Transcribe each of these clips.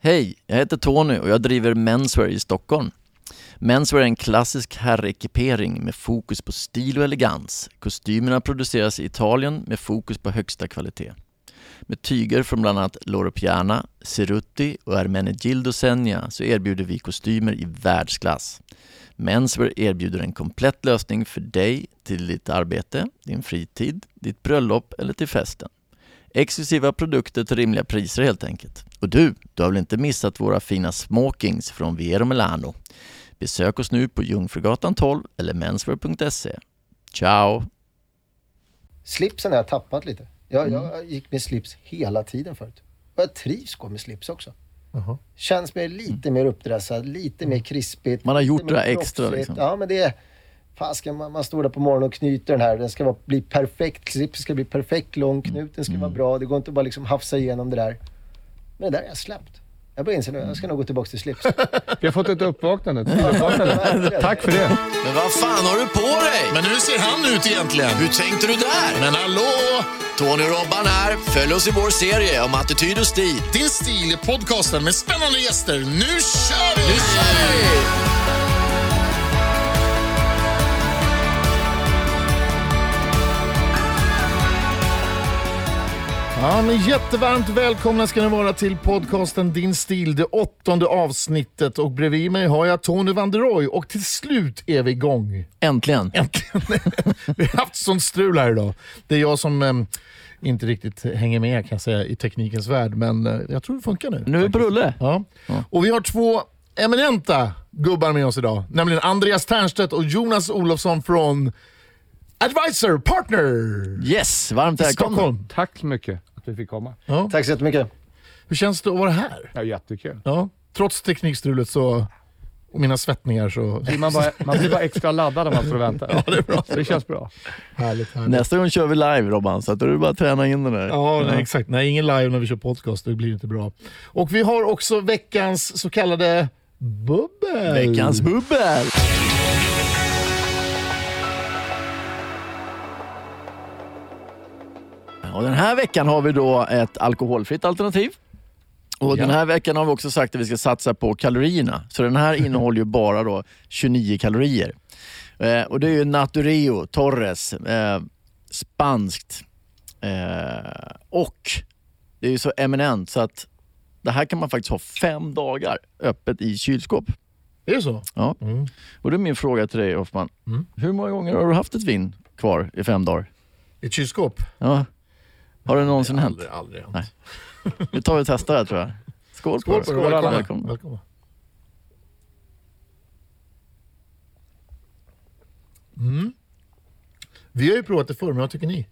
Hej, jag heter Tony och jag driver Menswear i Stockholm. Menswear är en klassisk herrekipering med fokus på stil och elegans. Kostymerna produceras i Italien med fokus på högsta kvalitet. Med tyger från bland annat Loro Piana, Cerutti och Ermenegildo Senja så erbjuder vi kostymer i världsklass. Menswear erbjuder en komplett lösning för dig till ditt arbete, din fritid, ditt bröllop eller till festen. Exklusiva produkter till rimliga priser helt enkelt. Och du, du har väl inte missat våra fina smokings från Viero Milano? Besök oss nu på Jungfrugatan 12 eller menswear.se. Ciao! Slipsen har jag tappat lite. Jag, jag gick med slips hela tiden förut. Och jag trivs gå med slips också. Jaha. Känns mer, lite mer uppdressad, lite mer krispigt. Man har gjort det där extra, liksom. Ja, men det är... Fasken, man, man står där på morgonen och knyter den här. Den ska vara, bli perfekt. Slipsen ska bli perfekt lång. Knuten ska Mm. vara bra. Det går inte att bara liksom hafsa igenom det där. Men det där har jag släppt. Jag börjar inse nu, jag ska nog gå tillbaka till slips. Vi har fått ett uppvaknande. Uppvaknande. Tack för det. Men vad fan har du på dig? Men hur ser han ut egentligen? Hur tänkte du där? Men hallå! Tony och Robban här. Följ oss i vår serie om attityd och stil. Din stil är podcasten med spännande gäster. Nu kör vi! Nu kör vi! Ja, men jättevarmt välkomna ska ni vara till podcasten Din stil, det åttonde avsnittet. Och bredvid mig har jag Tony van der Roy och till slut är vi igång. Äntligen! Äntligen. vi har haft sånt strul här idag. Det är jag som em, inte riktigt hänger med kan jag säga i teknikens värld, men eh, jag tror det funkar nu. Nu är vi på rulle. Ja. Och vi har två eminenta gubbar med oss idag, nämligen Andreas Ternstedt och Jonas Olofsson från Advisor Partner Yes, varmt. Stockholm. Tack så mycket att vi fick komma. Tack så jättemycket. Hur känns det att vara här? Ja, jättekul. Ja. Trots teknikstrulet så, och mina svettningar så... Man, bara, man blir bara extra laddad om man står och väntar. Ja, det, är bra. det känns bra. Härligt, härligt. Nästa gång kör vi live Robban, så att då är det bara att träna in den där. Ja, nej, exakt. Nej, ingen live när vi kör podcast. Det blir inte bra. Och vi har också veckans så kallade bubbel. Veckans bubbel! Och den här veckan har vi då ett alkoholfritt alternativ. Och Den här veckan har vi också sagt att vi ska satsa på kalorierna. Så den här innehåller ju bara då 29 kalorier. Eh, och Det är ju Natureo Torres, eh, spanskt. Eh, och det är ju så eminent så att det här kan man faktiskt ha fem dagar öppet i kylskåp. Är det så? Ja. Mm. Och då är min fråga till dig Hoffman. Mm. Hur många gånger har du haft ett vin kvar i fem dagar? I ett kylskåp? Ja. Har det någonsin hänt? Aldrig, aldrig hänt. Nej. Nu tar vi och testar det här tror jag. Skål, Skål på er. er. Välkomna. Välkomna. Välkomna. Mm. Vi har ju provat det förr, men vad tycker ni?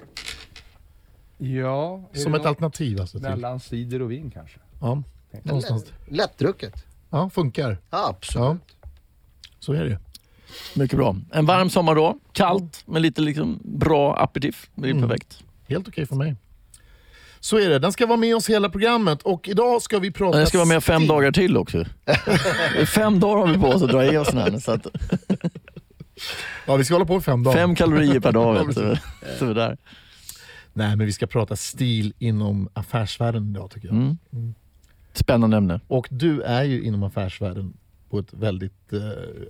Ja, Som det ett alternativ alltså. Till. Mellan cider och vin kanske. Ja, någonstans. Lättdrucket. Ja, funkar. Ja, absolut. Så är det. Mycket bra. En varm sommardag, kallt med lite liksom bra aperitif. Det är Mm. perfekt. Helt okej för mig. Så är det. Den ska vara med oss hela programmet och idag ska vi prata... Den ska vara med fem stil. dagar till också. fem dagar har vi på oss att dra i oss den här. Så att Ja, vi ska hålla på i fem dagar. fem kalorier per dag. Vet du. Så där. Nej, men vi ska prata stil inom affärsvärlden idag tycker jag. Mm. Spännande ämne. Och du är ju inom affärsvärlden på ett väldigt eh,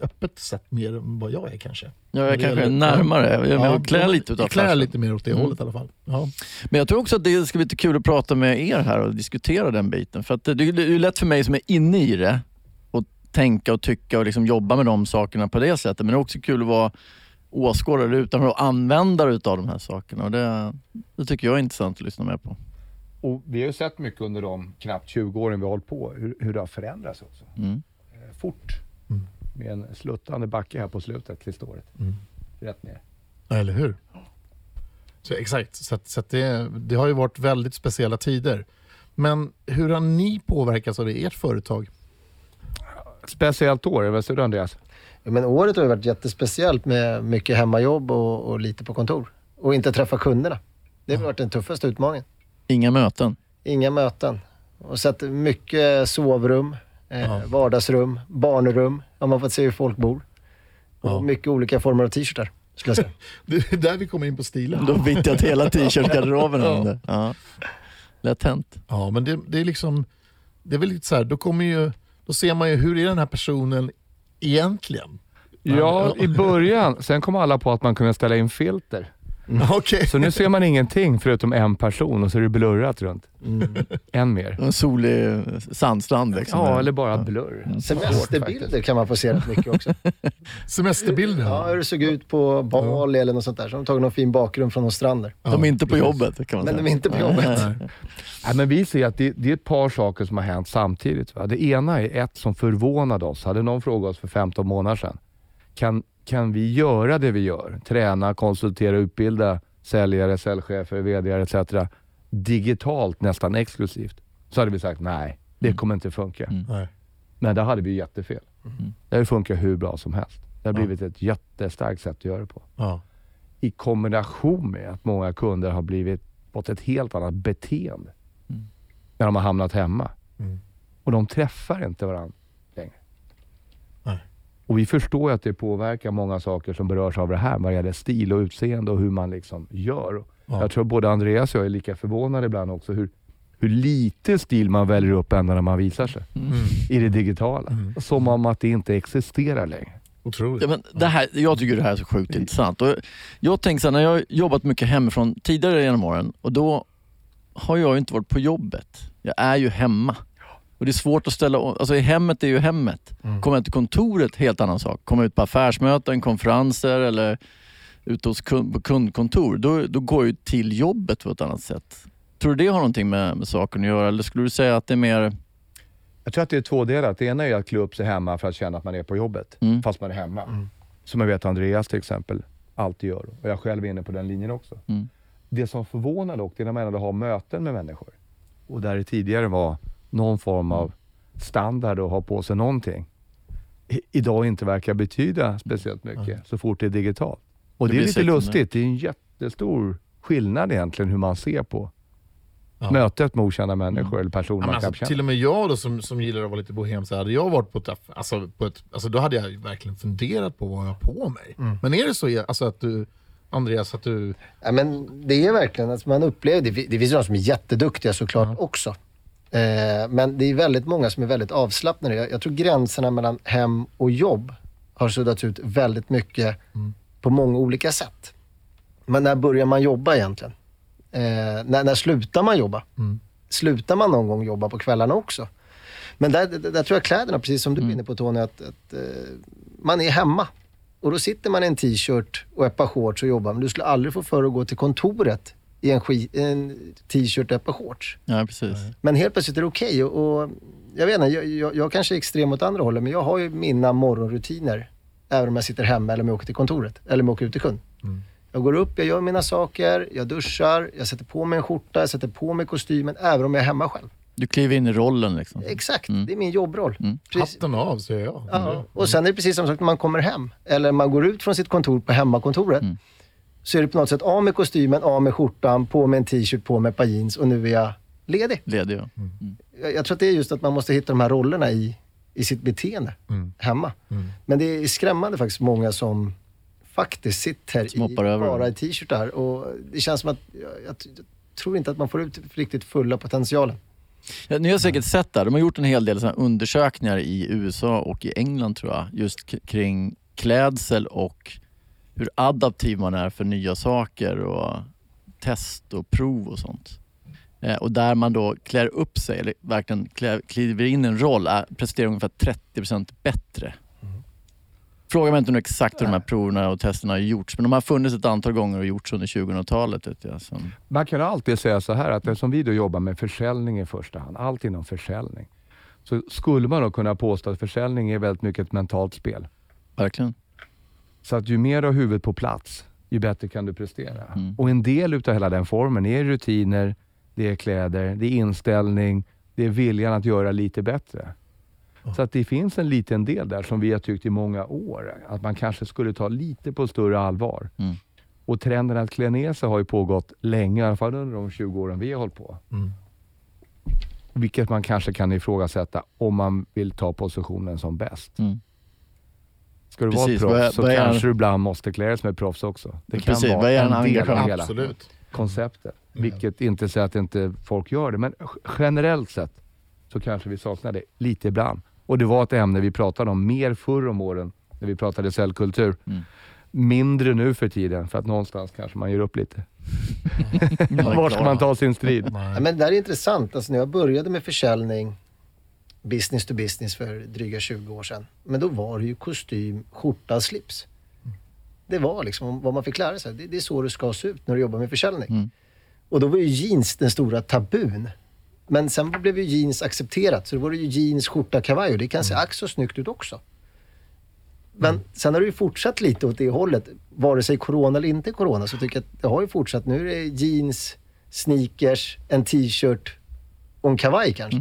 öppet sätt mer än vad jag är kanske. Jag är När det kanske gäller- närmare. Jag, jag Ja, klär lite utav Jag klär lite mer åt det Mm. hållet i alla fall. Ja. Men jag tror också att det ska bli lite kul att prata med er här och diskutera den biten. För att det, det är ju lätt för mig som är inne i det och tänka och tycka och liksom jobba med de sakerna på det sättet. Men det är också kul att vara åskådare utanför och användare utav de här sakerna. Och det, det tycker jag är intressant att lyssna med på. Och vi har ju sett mycket under de knappt 20 åren vi har hållit på, hur, hur det har förändrats också. Mm. Fort. Mm. Med en sluttande backe här på slutet sista året. Mm. Rätt ner. Ja, Eller hur? Så, exakt, så, så att det, det har ju varit väldigt speciella tider. Men hur har ni påverkats av det i ert företag? Speciellt år, vad säger du Andreas? Ja, men året har ju varit jättespeciellt med mycket hemmajobb och, och lite på kontor. Och inte träffa kunderna. Det har varit den tuffaste utmaningen. Inga möten. Inga möten. Och sett mycket sovrum, eh, Ja. vardagsrum, barnrum. Har man fått se hur folk bor. Och Ja. mycket olika former av t-shirtar. Det är där vi kommer in på stilen. Du har vittjat hela t-shirt-garderoben. Ja. ja. ja. Lätt hänt. Ja, men det, det är liksom... det är väl lite så här, då, kommer ju, då ser man ju hur är den här personen egentligen? Ja, i början. Sen kom alla på att man kunde ställa in filter. Okej. Så nu ser man ingenting förutom en person och så är det blurrat runt. Än mer. En solig sandstrand liksom. Ja, eller bara blurr. Semesterbilder kan man få se rätt mycket också. Semesterbilder. Ja, hur det såg ut på Bali eller något sånt där. Så de har tagit någon fin bakgrund från någon stränder. De är inte på jobbet kan man Men säga. de är inte på jobbet. Nej, men vi ser att det, det är ett par saker som har hänt samtidigt. Va? Det ena är ett som förvånade oss. Hade någon frågat oss för 15 månader sedan, kan, kan vi göra det vi gör? Träna, konsultera, utbilda säljare, säljchefer, VD etc. digitalt nästan exklusivt. Så hade vi sagt nej, det kommer inte funka. Nej. Men där hade vi jättefel. Det funkar hur bra som helst. Det har blivit ett jättestarkt sätt att göra det på. Ja. I kombination med att många kunder har blivit, fått ett helt annat beteende när de har hamnat hemma. Mm. Och de träffar inte varandra. Och vi förstår ju att det påverkar många saker som berörs av det här vad gäller stil och utseende och hur man liksom gör. Ja. Jag tror både Andreas och jag är lika förvånade ibland också hur, hur lite stil man väljer upp ända när man visar sig i det digitala. Som om att det inte existerar längre. Otroligt. Ja, men det här, jag tycker det här är så sjukt intressant. Och jag tänker så här, när jag har jobbat mycket hemifrån tidigare genom åren och då har jag ju inte varit på jobbet. Jag är ju hemma. Och Det är svårt att ställa om. Alltså i hemmet är ju hemmet. Kommer jag till kontoret, helt annan sak. Kommer jag ut på affärsmöten, konferenser eller ute hos kund, på kundkontor, då, då går jag ju till jobbet på ett annat sätt. Tror du det har någonting med, med saken att göra eller skulle du säga att det är mer... Jag tror att det är tvådelat. Det ena är att klä upp sig hemma för att känna att man är på jobbet, Mm. fast man är hemma. Som jag vet Andreas till exempel alltid gör. Och jag själv är inne på den linjen också. Mm. Det som förvånar dock, det är när man ändå har möten med människor. Och där det tidigare var någon form av standard att ha på sig någonting. I, idag inte verkar betyda speciellt mycket så fort det är digitalt. Och Det det, är blir lite lustigt. Det är en jättestor skillnad egentligen hur man ser på Ja. mötet med okända människor eller personer Ja, man alltså, känner. till och med jag då, som, som gillar att vara lite bohem, så hade jag varit på ett, alltså, på ett alltså, då hade jag verkligen funderat på vad jag har på mig. Men är det så alltså, att du, Andreas, att du... Ja, men det är verkligen, alltså man upplever, det, det finns de som är jätteduktiga såklart också. Eh, men det är väldigt många som är väldigt avslappnade. Jag, jag tror gränserna mellan hem och jobb har suddats ut väldigt mycket på många olika sätt. Men när börjar man jobba egentligen? Eh, när, när slutar man jobba? Slutar man någon gång jobba på kvällarna också? Men där, där, där tror jag kläderna, precis som du är inne på Tony, att, att eh, man är hemma. Och då sitter man i en t-shirt och ett par shorts och jobbar. Men du skulle aldrig få för att gå till kontoret i en, en t-shirt och ett par shorts. Ja, precis. Men helt plötsligt är det okej. Och, och jag vet inte, jag, jag, jag kanske är extrem åt andra hållet, men jag har ju mina morgonrutiner. Även om jag sitter hemma eller om jag åker till kontoret. Eller om jag åker ut till kund. Jag går upp, jag gör mina saker, jag duschar, jag sätter på mig en skjorta, jag sätter på mig kostymen, även om jag är hemma själv. Du kliver in i rollen liksom. Exakt, det är min jobbroll. Precis. Hatten av, säger jag. Ja, och sen är det precis samma sak när man kommer hem. Eller man går ut från sitt kontor på hemmakontoret. Så är det på något sätt av med kostymen, av med skjortan, på med en t-shirt, på med ett par jeans och nu är jag ledig. Ledig ja. Jag, jag tror att det är just att man måste hitta de här rollerna i, i sitt beteende hemma. Men det är skrämmande faktiskt många som faktiskt sitter Som i, bara i t-shirtar. Och det känns som att jag, jag, tror inte att man får ut riktigt fulla potentialen. Ja, ni har säkert sett det. De har gjort en hel del undersökningar i USA och i England tror jag. Just kring klädsel och hur adaptiv man är för nya saker och test och prov och sånt. Eh, och där man då klär upp sig, eller verkligen kliver in i en roll, är, presterar ungefär 30% bättre. Fråga mig inte nu exakt hur de här proverna och testerna har gjorts, men de har funnits ett antal gånger och gjorts under 2000-talet. Vet jag, som, Man kan alltid säga så här att eftersom vi då jobbar med försäljning i första hand, allt inom försäljning, så skulle man då kunna påstå att försäljning är väldigt mycket ett mentalt spel. verkligen. Så att ju mer du har huvudet på plats, ju bättre kan du prestera. Mm. Och en del utav hela den formen är rutiner, det är kläder, det är inställning, det är viljan att göra lite bättre. Så att det finns en liten del där som vi har tyckt i många år, att man kanske skulle ta lite på större allvar. Mm. Och trenden att klä ner sig har ju pågått länge, i alla fall under de 20 åren vi har hållit på. Mm. Vilket man kanske kan ifrågasätta om man vill ta positionen som bäst. Mm. Ska du Precis, vara proffs så vad är- kanske du ibland måste klä dig som ett proffs också. Det kan Precis, vara är en del av hela Absolut. konceptet. Vilket inte säger att inte folk gör det, men generellt sett så kanske vi saknar det lite ibland. Och det var ett ämne vi pratade om mer förr om åren, när vi pratade cellkultur. Mm. Mindre nu för tiden, för att någonstans kanske man ger upp lite. Var ska man ta sin strid? Ja, men det där är intressant. Alltså, när jag började med försäljning, business to business för dryga 20 år sedan. Men då var det ju kostym, skjorta, slips. Det var liksom vad man fick lära sig. Det, det är så det ska se ut när du jobbar med försäljning. Mm. Och då var ju jeans den stora tabun. Men sen blev ju jeans accepterat. Så då var det ju jeans, skjorta, kavaj och det kan se ack så snyggt ut också. Men sen har det ju fortsatt lite åt det hållet. Vare sig corona eller inte corona så tycker jag att det har ju fortsatt. Nu är det jeans, sneakers, en t-shirt och en kavaj kanske.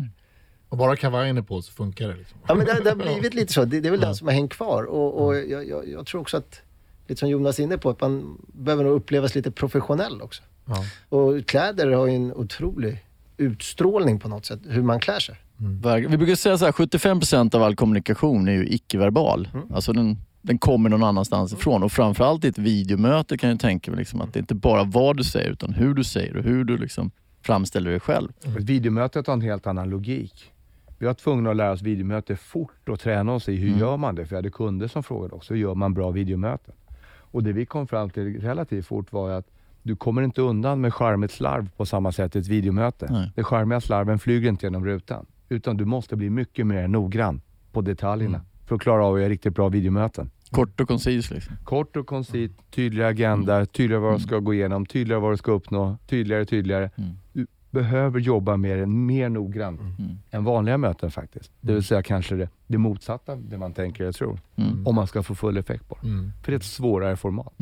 Och bara kavajen är på så funkar det. Liksom. Ja, men det, det har blivit lite så. Det, det är väl den som har hängt kvar. Och, och jag, jag, jag tror också att, lite som Jonas är inne på, att man behöver nog upplevas lite professionell också. Ja. Och kläder har ju en otrolig utstrålning på något sätt, hur man klär sig. Verkligen. Vi brukar säga så här, 75% av all kommunikation är ju icke-verbal. Alltså den, den kommer någon annanstans ifrån. Och framförallt i ett videomöte kan jag tänka mig liksom att det inte bara vad du säger, utan hur du säger och hur du liksom framställer dig själv. Ett videomöte har en helt annan logik. Vi var tvungna att lära oss videomöte fort och träna oss i hur Mm. gör man det? För jag hade kunder som frågade också, hur gör man bra videomöten? Och det vi kom fram till relativt fort var att du kommer inte undan med charmigt slarv på samma sätt i ett videomöte. Nej. Det charmiga slarven flyger inte genom rutan. Utan du måste bli mycket mer noggrann på detaljerna Mm. för att klara av att göra riktigt bra videomöten. Kort och koncis. Liksom. Kort och koncist, tydlig agenda, tydligare vad du ska gå igenom, tydligare vad du ska uppnå, tydligare, tydligare. Mm. Behöver jobba mer, mer noggrant Mm. än vanliga möten faktiskt. Det vill säga kanske det, det motsatta det man tänker eller tror. Mm. Om man ska få full effekt på det. Mm. För det är ett svårare format.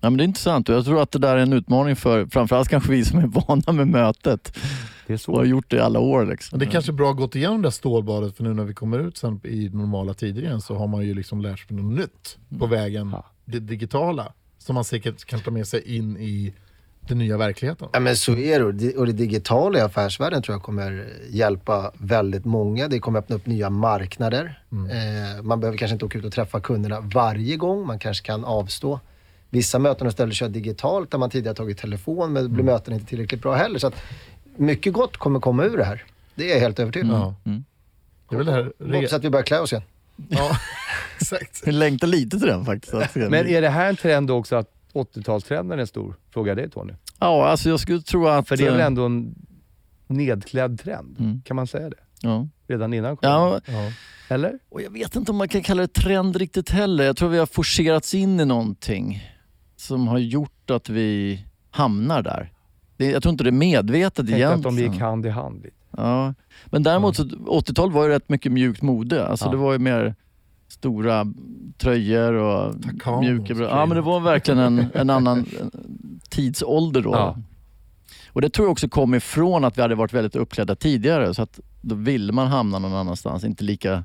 Ja, men det är intressant och jag tror att det där är en utmaning för framförallt kanske vi som är vana med mötet Det är och har gjort det i alla år. Liksom. Men det är kanske är bra att gått igenom det här stålbadet för nu när vi kommer ut sen i normala tider igen så har man ju liksom lärt sig något nytt på vägen, Ja. det digitala, som man säkert kan ta med sig in i den nya verkligheten. Ja, men så är det. Och det. Digitala i affärsvärlden tror jag kommer hjälpa väldigt många. Det kommer öppna upp nya marknader. Eh, man behöver kanske inte åka ut och träffa kunderna varje gång. Man kanske kan avstå vissa möten och istället köra digitalt där man tidigare tagit telefon men blir möten inte tillräckligt bra heller. Så att mycket gott kommer komma ur det här. Det är jag helt övertygad om. Ja. Mm. Det är väl det här... Hoppas att vi börjar klä oss igen. Ja, exakt. Jag längtar lite till den faktiskt. Men är det här en trend också att 80-talstrenden är stor? Frågar jag dig Tony. Ja, alltså jag skulle tro att... För det är väl eh, ändå en nedklädd trend? Mm. Kan man säga det? Ja. Redan innan corona? Ja, Ja. Eller? och jag vet inte om man kan kalla det trend riktigt heller. Jag tror vi har forcerats in i någonting som har gjort att vi hamnar där. Det, jag tror inte det är medvetet egentligen. att de gick hand i hand lite. Ja. Men däremot så 80-tal var ju rätt mycket mjukt mode. Alltså Ja. Det var ju mer stora tröjor och Takano, mjuka bröd. Ja men det var verkligen en, en annan tidsålder då. Ja. Och det tror jag också kom ifrån att vi hade varit väldigt uppklädda tidigare. Så att då ville man hamna någon annanstans. Inte lika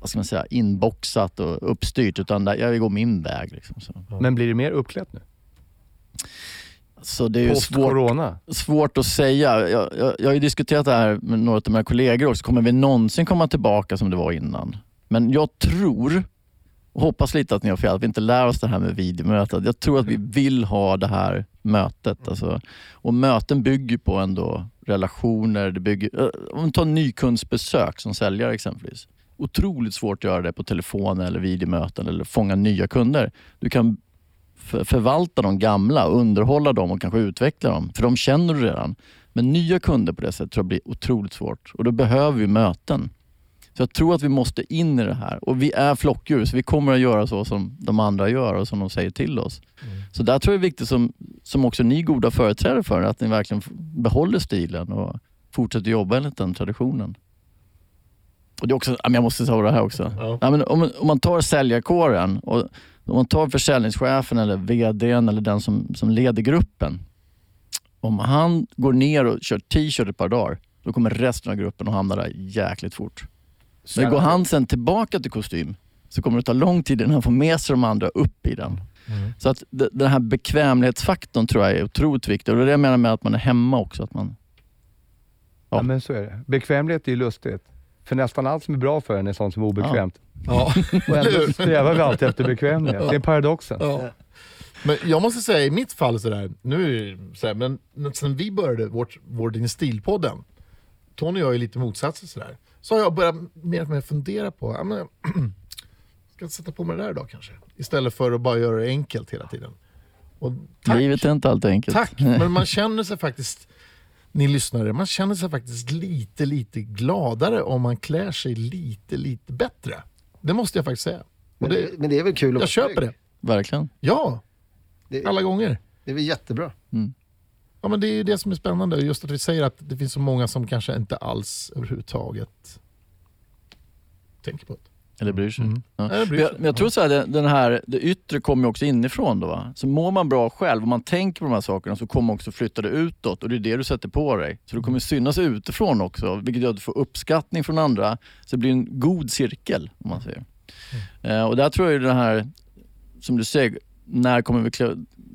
vad ska man säga, inboxat och uppstyrt utan där, jag vill gå min väg. Liksom. Så. Men blir det mer uppklätt nu? så det är ju svårt, svårt att säga. Jag, jag, jag har ju diskuterat det här med några av mina kollegor också. Kommer vi någonsin komma tillbaka som det var innan? Men jag tror, och hoppas lite att ni har fel, att vi inte lär oss det här med videomötet. Jag tror att vi vill ha det här mötet. Alltså. Och möten bygger på ändå relationer. Det bygger, eh, om vi tar nykundsbesök som säljare exempelvis. Otroligt svårt att göra det på telefon eller videomöten eller fånga nya kunder. Du kan för, förvalta de gamla, underhålla dem och kanske utveckla dem. För de känner du redan. Men nya kunder på det sättet tror jag blir otroligt svårt. Och då behöver vi möten. Så jag tror att vi måste in i det här. Och vi är flockdjur, så vi kommer att göra så som de andra gör och som de säger till oss. Så där tror jag det är viktigt, som, som också ni goda företrädare för, att ni verkligen behåller stilen och fortsätter jobba enligt den traditionen. Och det är också, jag måste ta det här också. Ja. Ja, men om, om man tar säljarkåren och om man tar försäljningschefen eller VDn eller den som, som leder gruppen. Om han går ner och kör t-shirt ett par dagar, då kommer resten av gruppen att hamna där jäkligt fort. Men går han sen tillbaka till kostym så kommer det ta lång tid innan han får med sig de andra upp i den. Mm. Så att den här bekvämlighetsfaktorn tror jag är otroligt viktig. Och det är det jag menar med att man är hemma också. Att man, Ja. Ja. men så är det. Bekvämlighet är ju lustigt. För nästan allt som är bra för en är sånt som är obekvämt. Ja. Och ändå strävar vi alltid efter bekvämlighet. Det är paradoxen. Ja. Men jag måste säga i mitt fall sådär, nu så här, men sen vi började vårt, vår Din Stil-podden, Tony och jag är lite motsatser sådär. Så har jag börjat mer och mer fundera på, ja, men, ska jag sätta på mig det där idag kanske? Istället för att bara göra det enkelt hela tiden. Och tack, Livet är inte alltid enkelt. tack, men man känner sig faktiskt, ni lyssnare, man känner sig faktiskt lite, lite gladare om man klär sig lite, lite bättre. Det måste jag faktiskt säga. Och Men det, men det är väl kul att jag köper det. Verkligen. Ja, Det, alla gånger. det är väl jättebra. Ja, men det är det som är spännande, just att vi säger att det finns så många som kanske inte alls överhuvudtaget tänker på det. Eller bryr sig. Mm. Ja. Det bryr Men jag, sig. men jag tror så här, det, den här, det yttre kommer ju också inifrån. Då, va? Så mår man bra själv och man tänker på de här sakerna så kommer också flytta det utåt och det är det du sätter på dig. Så det kommer synas utifrån också, vilket gör att du får uppskattning från andra. Så det blir en god cirkel, om man säger. Eh, och där tror jag ju det här, som du säger, när kommer vi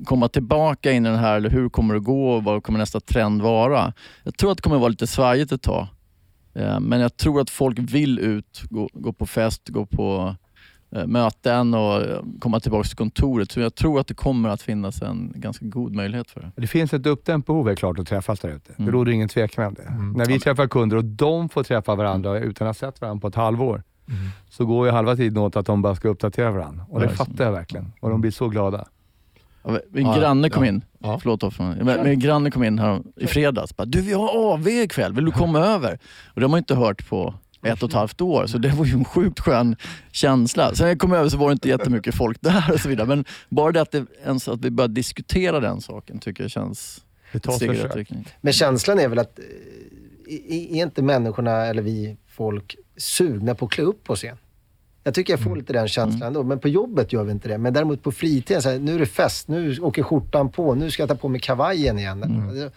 komma tillbaka in i den här, eller hur kommer det gå och vad kommer nästa trend vara? Jag tror att det kommer vara lite svajigt ett tag. Eh, Men jag tror att folk vill ut, gå, gå på fest, gå på eh, möten och eh, komma tillbaka till kontoret. Så jag tror att det kommer att finnas en ganska god möjlighet för det. Det finns ett uppdämt behov är klart att träffas där ute. Det Mm. råder ingen tvekan om det. När vi träffar kunder och de får träffa varandra utan att ha sett varandra på ett halvår, så går ju halva tiden åt att de bara ska uppdatera varandra. Och det fattar jag verkligen. Och de blir så glada. Ja, Min Ja, granne kom ja. in, Ja. förlåt Hoffman. Men, min granne kom in här i fredags. Bara, du vi har AV ikväll, vill du komma över? Och det har man inte hört på ett och ett halvt år, så det var ju en sjukt skön känsla. Sen när jag kom över så var det inte jättemycket folk där och så vidare. Men bara det att, det, ens att vi börjar diskutera den saken tycker jag känns Det ett tas försök. Men känslan är väl att, eh, är är inte människorna, eller vi folk, sugna på att klä upp oss igen? Jag tycker jag får lite den känslan ändå. Men på jobbet gör vi inte det. Men däremot på fritiden, så här, nu är det fest, nu åker skjortan på, nu ska jag ta på mig kavajen igen. Det-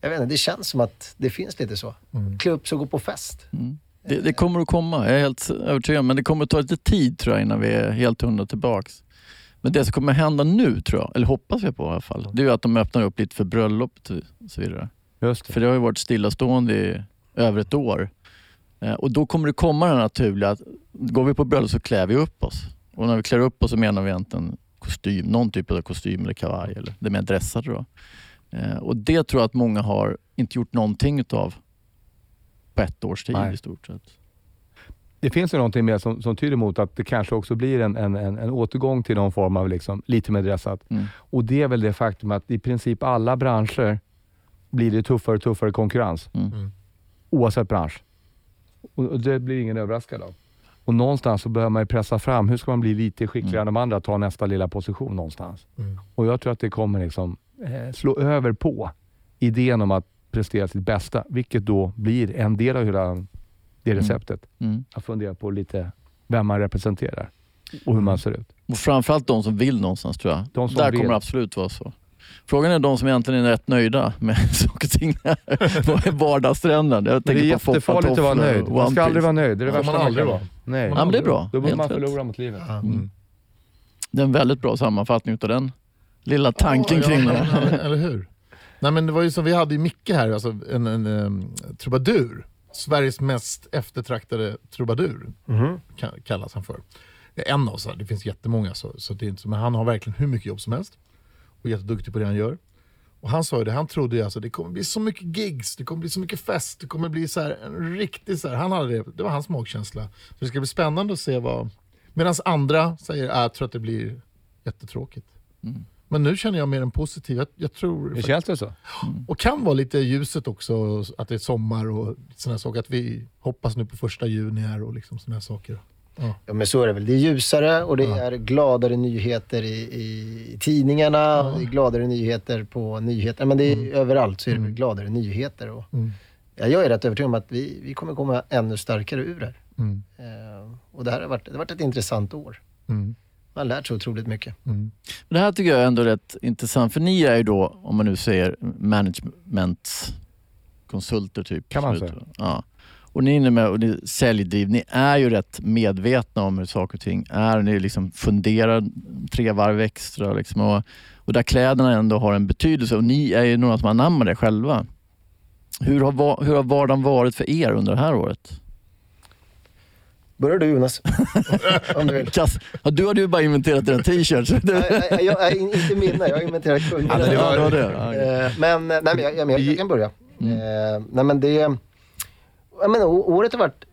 Jag vet inte, det känns som att det finns lite så. Klä upp sig och gå på fest. Det, det kommer att komma, jag är helt övertygad. Men det kommer att ta lite tid tror jag innan vi är helt hundra tillbaks. Men det som kommer hända nu, tror jag, eller hoppas jag på i alla fall, det är ju att de öppnar upp lite för bröllop och så vidare. Just det. För det har ju varit stillastående i över ett år. Eh, Och då kommer det komma det naturliga att går vi på bröllop så klär vi upp oss. Och när vi klär upp oss så menar vi egentligen kostym, någon typ av kostym eller kavaj eller det mer dressade då. Eh, Och det tror jag att många har inte gjort någonting utav på ett års tid Nej. i stort sett. Det finns ju någonting mer som, som tyder mot att det kanske också blir en, en, en, en återgång till någon form av liksom, lite mer dressat. Mm. Och det är väl det faktum att i princip alla branscher blir det tuffare och tuffare konkurrens. Mm. Oavsett bransch. Och och det blir ingen överraskad av. Och någonstans så behöver man ju pressa fram, hur ska man bli lite skickligare än de andra, ta nästa lilla position någonstans. Mm. Och jag tror att det kommer liksom, eh, slå över på idén om att prestera sitt bästa, vilket då blir en del av hela det receptet. Mm. Att fundera på lite vem man representerar och hur man ser ut. Och framförallt de som vill någonstans tror jag. De som Där vill. kommer det absolut vara så. Frågan är de som egentligen är rätt nöjda med saker och ting. Vad är vardagstrenden? Jag Men det tänker är jättefarligt att vara nöjd. Man ska aldrig vara nöjd. Det är det Ja, värsta man aldrig vara. Nej. Ja, men det är bra. Då borde man förlora mot livet. Mm. Det är en väldigt bra sammanfattning utav den lilla tanken Ja, kring ja, det. men- Eller hur? Nej, men det var ju som vi hade i Micke här, alltså en, en, um, trubadur. Sveriges mest eftertraktade trubadur ka- kallas han för. En av oss, det finns jättemånga, så, så det är inte så, men han har verkligen hur mycket jobb som helst. Och jätteduktig på det han gör. Och han sa ju det, han trodde ju alltså det kommer bli så mycket gigs, det kommer bli så mycket fest, det kommer bli så här, en riktig så här, han hade det, det var hans magkänsla. Så det ska bli spännande att se vad, medan andra säger, äh, jag tror att det blir jättetråkigt. Men nu känner jag mer en positiv, jag, jag tror, Det känns det så? och kan vara lite ljuset också, att det är sommar och sådana saker, att vi hoppas nu på första juni här och liksom sådana saker. Ja, men så är det väl. Det är ljusare och det är gladare nyheter i, i tidningarna. Och det är gladare nyheter på nyheter. Men det är, överallt så är det väl gladare nyheter. Och, Mm. ja, jag är rätt övertygad om att vi, vi kommer komma ännu starkare ur det här. Mm. Eh, och det här har varit, det har varit ett intressant år. Mm. Man har lärt sig otroligt mycket. Mm. Det här tycker jag är ändå rätt intressant, för ni är ju då, om man nu säger managementkonsulter typ. Kan man säga. Ja. Och ni är inne med och ni säljdriv, ni är ju rätt medvetna om hur saker och ting är. Ni liksom funderar tre varv extra. Liksom, och, och där kläderna ändå har en betydelse och ni är ju några som anammar det själva. Hur har, hur har vardagen varit för er under det här året? Börjar du Jonas? om du vill. Kass, du hade ju bara inventerat dina t-shirts. Nej, nej, jag, inte mina, jag har inventerat kunder. Ja. Eh, men, nej, men jag, jag, jag, jag kan börja. Mm. Eh, nej, men det, jag menar, året har varit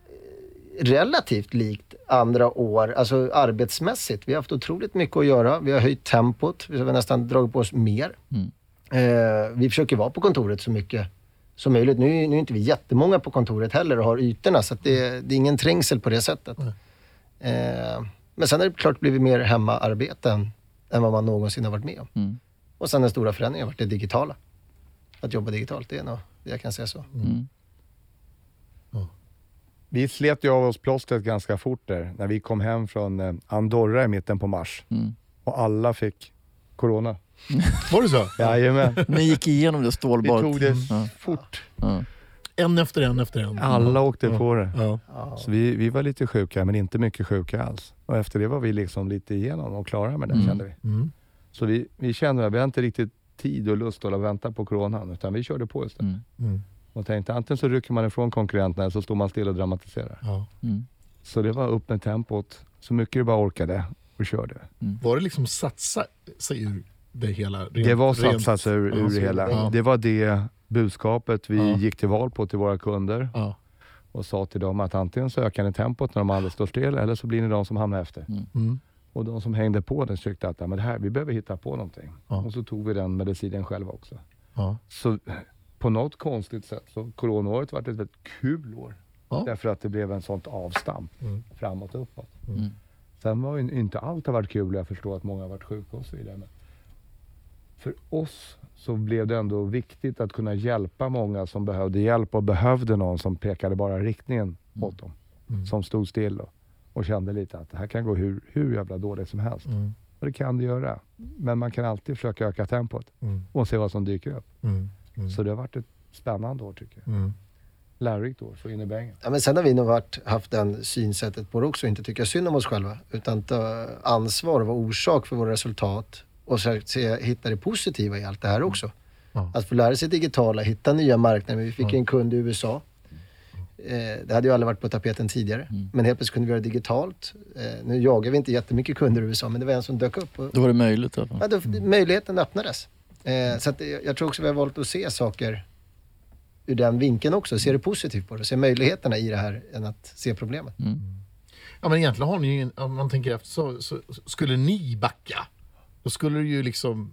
relativt likt andra år, alltså arbetsmässigt. Vi har haft otroligt mycket att göra. Vi har höjt tempot. Vi har nästan dragit på oss mer. Eh, vi försöker vara på kontoret så mycket som möjligt. Nu, är- nu är inte vi jättemånga på kontoret heller och har ytorna, så det, det är ingen trängsel på det sättet. Eh, men sen har det klart blivit mer hemmaarbete än, än vad man någonsin har varit med om. Mm. Och sen den stora förändringen har varit det digitala. Att jobba digitalt, det är nog jag kan säga så. Mm. Vi slet ju av oss plåstret ganska fort där när vi kom hem från eh, Andorra i mitten på mars. Mm. Och alla fick corona. Var det så? Jajamän. Ni gick igenom det Vi stålbadet. tog det Ja. fort. Ja. En efter en efter en. Alla åkte på det. Så vi, vi var lite sjuka, men inte mycket sjuka alls. Och efter det var vi liksom lite igenom och klara med det Mm. kände vi. Mm. Så vi, vi kände att vi har inte riktigt tid och lust att vänta på coronan, utan vi körde på istället. Mm. Mm. Och tänkte antingen så rycker man ifrån konkurrenterna eller så står man still och dramatiserar. Ja. Mm. Så det var upp med tempot, så mycket det bara orkade och körde. Var det liksom satsa sig ur det hela? Rent, Det var satsat sig ur, ur det hela. ja. Det var det budskapet vi Ja. gick till val på till våra kunder Ja. och sa till dem att antingen så ökar ni tempot när de andra står still eller så blir ni de som hamnar efter. Mm. Och de som hängde på den tyckte att men det här, vi behöver hitta på någonting. Ja. Och så tog vi den medicinen själva också. Ja. Så på något konstigt sätt så coronaåret var ett väldigt kul år. Ja. Därför att det blev en sånt avstamp Mm. framåt och uppåt. Mm. Sen var ju inte allt har varit kul och jag förstår att många har varit sjuka och så vidare. Men för oss så blev det ändå viktigt att kunna hjälpa många som behövde hjälp och behövde någon som pekade bara riktningen åt dem. Mm. Som stod still och, och kände lite att det här kan gå hur, hur jävla dåligt som helst. Mm. Och det kan det göra. Men man kan alltid försöka öka tempot Mm. och se vad som dyker upp. Mm. Mm. Så det har varit ett spännande år tycker jag. Mm. Lärorikt år, så in i bängen. Ja, men sen har vi nog varit, haft den synsättet på det också, inte tycka synd om oss själva, utan ta ansvar och vara orsak för våra resultat och så se, hitta det positiva i allt det här också. Ja. Att få lära sig digitala, hitta nya marknader. Vi fick Ja. en kund i USA. Eh, det hade ju aldrig varit på tapeten tidigare. Men helt plötsligt kunde vi göra det digitalt. Eh, nu jagar vi inte jättemycket kunder i USA, men det var en som dök upp. Och, Då var det möjligt fall. ja, då, möjligheten öppnades. Eh, så att, jag tror också vi har valt att se saker ur den vinkeln också. Se det positivt på det. Se möjligheterna i det här än att se problemet. Ja, men egentligen har ni ju, om man tänker efter, så, så, skulle ni backa, då skulle det ju liksom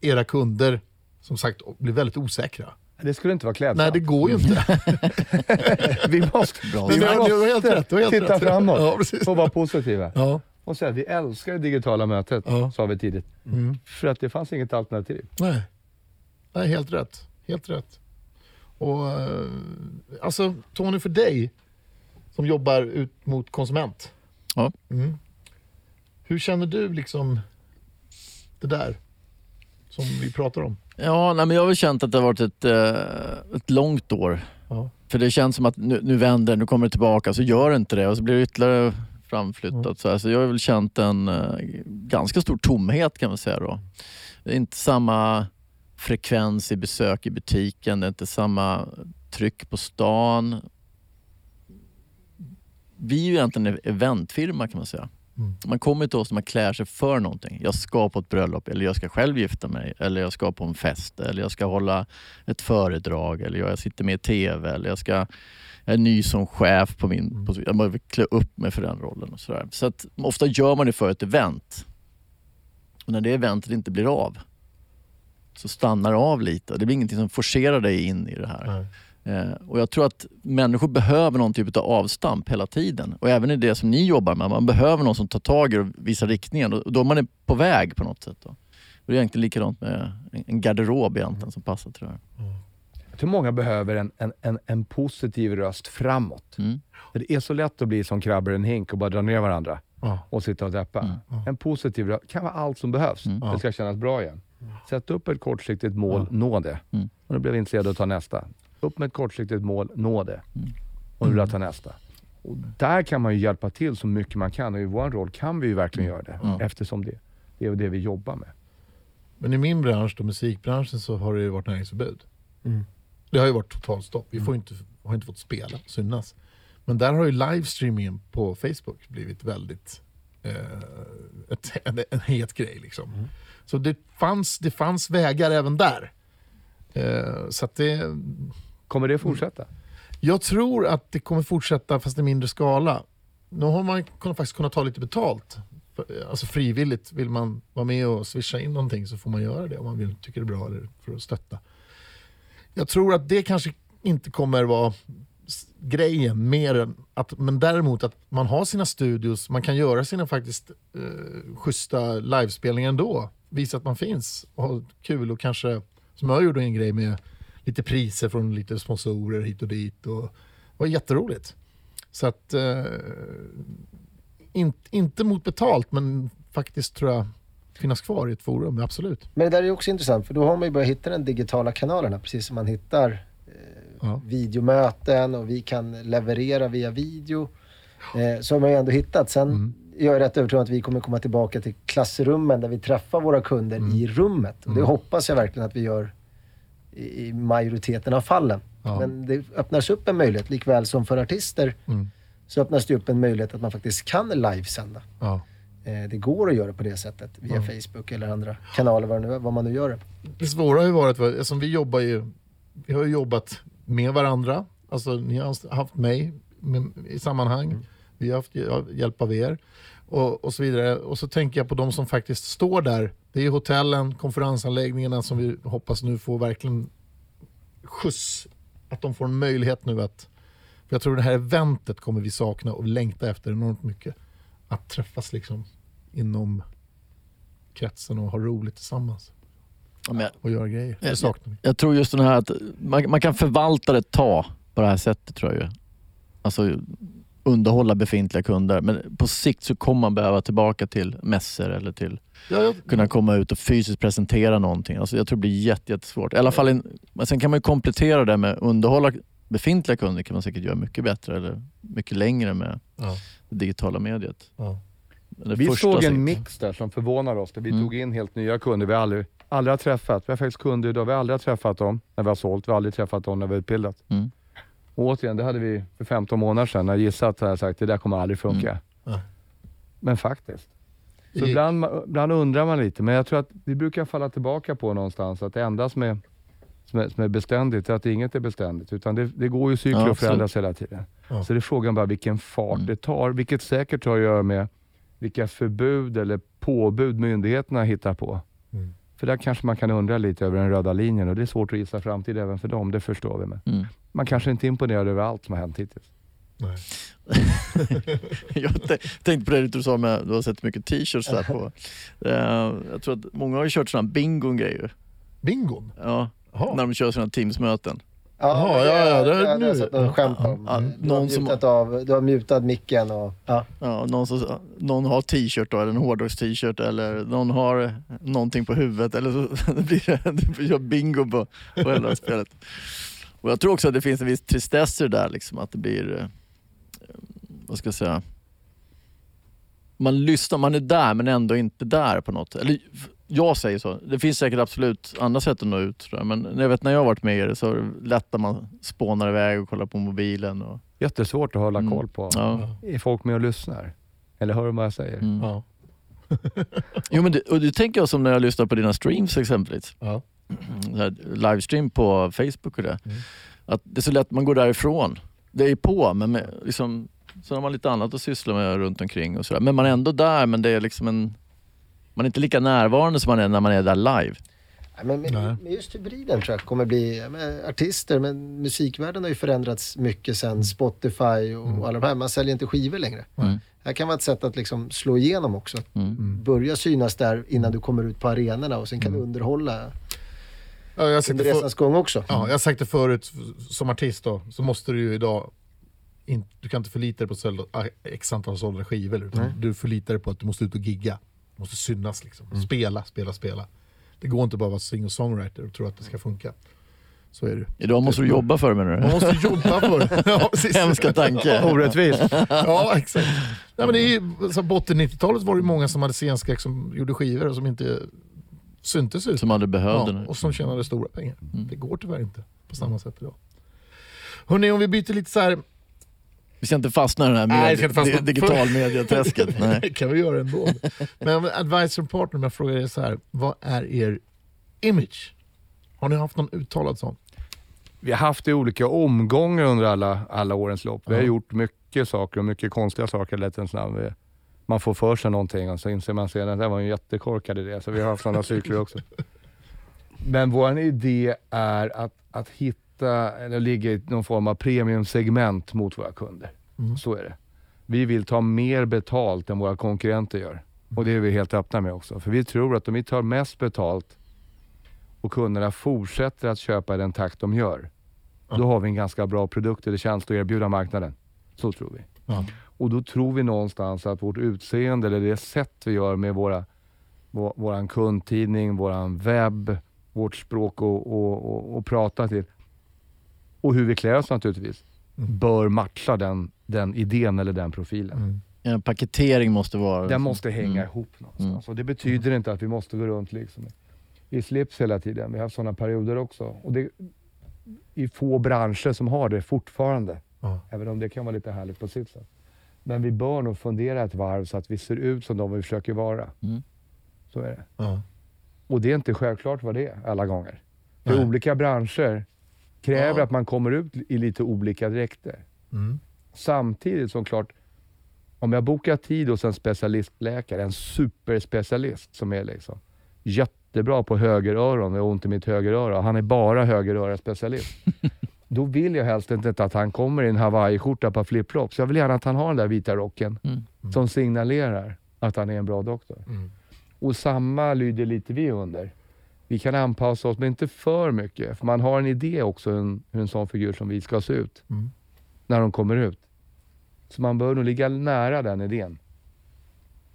era kunder som sagt bli väldigt osäkra. Det skulle inte vara klädsamt. Nej, det går ju inte. vi måste, Bra. vi var helt måste rätt, helt titta rätt. framåt Ja, och vara positiva. Ja. Och säga vi älskar det digitala mötet, Ja. sa vi tidigt. Mm. För att det fanns inget alternativ. Nej. Nej, helt rätt. Helt rätt. Och eh, alltså Tony, för dig som jobbar ut mot konsument. Ja. Mm. Hur känner du liksom det där som vi pratar om? Ja, nej, men jag har väl känt att det har varit ett, eh, ett långt år. Ja. För det känns som att nu, nu vänder nu kommer det tillbaka, så gör det inte det och så blir det ytterligare framflyttat. Så, här. så jag har väl känt en eh, ganska stor tomhet kan man säga då. Det är inte samma frekvens i besök i butiken, det är inte samma tryck på stan. Vi är ju egentligen en eventfirma kan man säga. Mm. Man kommer till oss när man klär sig för någonting. Jag ska på ett bröllop eller jag ska själv gifta mig eller jag ska på en fest eller jag ska hålla ett föredrag eller jag sitter med i TV eller jag ska jag är ny som chef på min Mm. position. Jag behöver klä upp mig för den rollen. och sådär. Så att ofta gör man det för ett event. Och när det eventet inte blir av så stannar det av lite. Det blir ingenting som forcerar dig in i det här. Eh, och Jag tror att människor behöver någon typ av avstamp hela tiden. Och även i det som ni jobbar med. Man behöver någon som tar tag i och visar riktningen. Och då är man på väg på något sätt. Då. Och det är egentligen likadant med en- garderob egentligen som passar till det här. Jag tror många behöver en, en, en, en positiv röst framåt. Mm. Det är så lätt att bli som krabbor i en hink och bara dra ner varandra Ja. och sitta och deppa. Mm. En positiv röst kan vara allt som behövs. Det ska kännas bra igen. Sätt upp ett kortsiktigt mål, nå det. Mm. Och nu blev vi intresserade av att ta nästa. Upp med ett kortsiktigt mål, nå det. Och nu vill jag ta nästa. Och där kan man ju hjälpa till så mycket man kan och i vår roll kan vi ju verkligen göra det. Mm. Eftersom det, det är det vi jobbar med. Men i min bransch, då, musikbranschen, så har det ju varit näringsförbud. Mm. Det har ju varit totalstopp. Vi får inte, har inte fått spela, synas. Men där har ju livestreamingen på Facebook blivit väldigt eh, ett, en, en het grej. Liksom. Så det fanns, det fanns vägar även där. Eh, så det, Kommer det fortsätta? Jag tror att det kommer fortsätta fast i mindre skala. Nu har man faktiskt kunnat ta lite betalt. För- Alltså frivilligt, vill man vara med och swisha in någonting så får man göra det om man vill, tycker det är bra eller för att stötta. Jag tror att det kanske inte kommer vara grejen mer än att, men däremot att man har sina studios, man kan göra sina faktiskt eh, schyssta livespelningar ändå. Visa att man finns och ha kul och kanske, som jag gjorde en grej med lite priser från lite sponsorer hit och dit. Och, det var jätteroligt. Så att, eh, in, inte mot betalt men faktiskt tror jag finnas kvar i ett forum, absolut. Men det där är också intressant, för då har man ju börjat hitta den digitala kanalerna, precis som man hittar eh, Ja. videomöten och vi kan leverera via video. Eh, så har man ju ändå hittat. Sen Mm. jag är rätt övertygad att vi kommer komma tillbaka till klassrummen där vi träffar våra kunder Mm. i rummet. Och det hoppas jag verkligen att vi gör i, i majoriteten av fallen. Ja. Men det öppnas upp en möjlighet, likväl som för artister, Mm. så öppnas det upp en möjlighet att man faktiskt kan livesända. Ja. Eh, det går att göra på det sättet via Facebook eller andra kanaler, vad, nu, vad man nu gör det. Det svåra har ju varit, eftersom vi jobbar ju, vi har ju jobbat med varandra. Alltså ni har haft mig med, i sammanhang, vi har haft hj- hjälp av er och, och så vidare. Och så tänker jag på de som faktiskt står där. Det är hotellen, konferensanläggningarna som vi hoppas nu får verkligen skjuts. Att de får en möjlighet nu att, för jag tror det här eventet kommer vi sakna och längta efter enormt mycket. Att träffas liksom inom kretsen och ha roligt tillsammans Ja, jag, och göra grejer. Det Jag- saknar vi. jag tror just den här att man, man kan förvalta det ta på det här sättet tror jag. Alltså underhålla befintliga kunder. Men på sikt så kommer man behöva tillbaka till mässor eller till Ja, jag, kunna komma ut och fysiskt presentera någonting. Alltså jag tror det blir jätte, jättesvårt. I alla fall men sen kan man ju komplettera det med underhålla befintliga kunder kan man säkert göra mycket bättre eller mycket längre med ja, digitala mediet. ja. Det Vi såg en mix där som förvånade oss. Där vi Mm. tog in helt nya kunder vi aldrig, aldrig har träffat. Vi har faktiskt kunder idag, vi har aldrig har träffat dem när vi har sålt. Vi har aldrig träffat dem när vi har utbildat. Mm. Och återigen, det hade vi för 15 månader sedan. När jag gissat hade jag sagt det där kommer aldrig funka. Mm. Ja. Men faktiskt. Så ibland, ibland undrar man lite, men jag tror att vi brukar falla tillbaka på någonstans att det enda som är, som är, som är beständigt att inget är beständigt. Utan det, det går ju cykler Ja, och förändras hela tiden. Ja. Så det är frågan bara vilken fart Mm. det tar, vilket säkert har att göra med vilka förbud eller påbud myndigheterna hittar på. Mm. För där kanske man kan undra lite över den röda linjen och det är svårt att gissa framtid även för dem, det förstår vi. Men Mm. man kanske inte är imponerad över allt som har hänt hittills. Nej. jag tänkte på det du sa med du har sett mycket t-shirts där på. Eh, jag tror att många har kört sådana bingo-grejer. Bingon? Ja, Jaha. när de kör sina teamsmöten. Jaha, ja, ja, det är nu. jag om. Ja, du, någon har som- av, du har mutat micken och... Ja. Ja, någon, som, någon har t-shirt då, eller en hårdrocks-t-shirt eller någon har någonting på huvudet eller så det blir det, du kör bingo på, på hela spelet. Och jag tror också att det finns en viss tristess i det där, liksom, att det blir, eh, vad ska jag säga, man lyssnar, man är där men ändå inte där på något Eller jag säger så. Det finns säkert absolut andra sätt att nå ut. tror jag. Men jag vet när jag har varit med i det så är det lätt att man spånar iväg och kollar på mobilen. Och, Jättesvårt att hålla Mm. koll på. ja. Är folk med och lyssnar? Eller hör de vad jag säger? Mm. Ja. Jo, men det, och det tänker jag som när jag lyssnar på dina streams exempelvis. Ja. Här, livestream på Facebook och det. Mm. Att det är så lätt man går därifrån. Det är på, men med, liksom, så har man lite annat att syssla med runt omkring och sådär. Men man är ändå där, men det är liksom en... Man är inte lika närvarande som man är när man är där live. Nej, Men, men, men just hybriden tror jag kommer bli, men artister, men musikvärlden har ju förändrats mycket sen Spotify och alla de här. Man säljer inte skivor längre. Mm. Det här kan vara ett sätt att liksom slå igenom också. Mm. Börja synas där innan du kommer ut på arenorna och sen kan du underhålla Ja, jag under resans gång också. ja, jag har sagt det förut, som artist då, så måste du ju idag in, du kan inte förlita dig på att sälja ah, x antal sålda skivor. Utan du förlitar dig på att du måste ut och gigga. Måste synas liksom. Spela, spela, spela. Det går inte bara att vara singer-songwriter och tro att det ska funka. Så är det ju. Idag måste du jobba för det menar Man du? måste jobba för det. Ja. Hemska tanke. Orättvist. Ja, exakt. Nej, men det är ju, så på 80-90-talet var det många som hade scenskräck som gjorde skivor och som inte syntes ut. Som aldrig behövde Ja, och som tjänade stora pengar. Mm. Det går tyvärr inte på samma sätt idag. Hörrni, om vi byter lite så här. Vi ska inte fastna i det här Nej, med vi ska inte fastna. di- digitalmediaträsket. Nej. Det kan vi göra ändå. Men advisor partner, om jag frågar er så här. Vad är er image? Har ni haft någon uttalad sån? vi har haft det i olika omgångar under alla, alla årens lopp. Vi har Ja. gjort mycket saker och mycket konstiga saker i lättens namn. Man får för sig någonting och så inser man sen att det var en jättekorkad idé. Så vi har haft sådana cykler också. Men vår idé är att, att hitta, eller ligga i någon form av premiumsegment mot våra kunder. Så är det. Vi vill ta mer betalt än våra konkurrenter gör. Och det är vi helt öppna med också. För vi tror att om vi tar mest betalt och kunderna fortsätter att köpa i den takt de gör, då har vi en ganska bra produkt eller tjänst att erbjuda marknaden. Så tror vi. Ja. Och då tror vi någonstans att vårt utseende eller det sätt vi gör med våra, vår, våran kundtidning, våran webb, vårt språk och, och, och, och prata till och hur vi klär oss naturligtvis, bör matcha den, den idén eller den profilen. Mm. Ja, paketering måste vara... Den måste hänga Mm. ihop någonstans. Och det betyder inte att vi måste gå runt liksom i slips hela tiden. Vi har haft sådana perioder också. Och det är få branscher som har det fortfarande. Ja. Även om det kan vara lite härligt på sitt sätt. Men vi bör nog fundera ett varv så att vi ser ut som de vi försöker vara. Mm. Så är det. Ja. Och det är inte självklart vad det är alla gånger. För Nej. olika branscher kräver Ja. att man kommer ut i lite olika dräkter. Mm. Samtidigt som klart, om jag bokar tid hos en specialistläkare, en superspecialist som är liksom jättebra på högeröron, jag har ont i mitt högeröra, han är bara högeröra-specialist. Då vill jag helst inte att han kommer i en hawaiiskjorta på flipflops. Jag vill gärna att han har den där vita rocken Mm. som signalerar att han är en bra doktor. Mm. Och samma lyder lite vi under. Vi kan anpassa oss, men inte för mycket. För man har en idé också hur en, hur en sån figur som vi ska se ut Mm. när de kommer ut. Så man bör nog ligga nära den idén.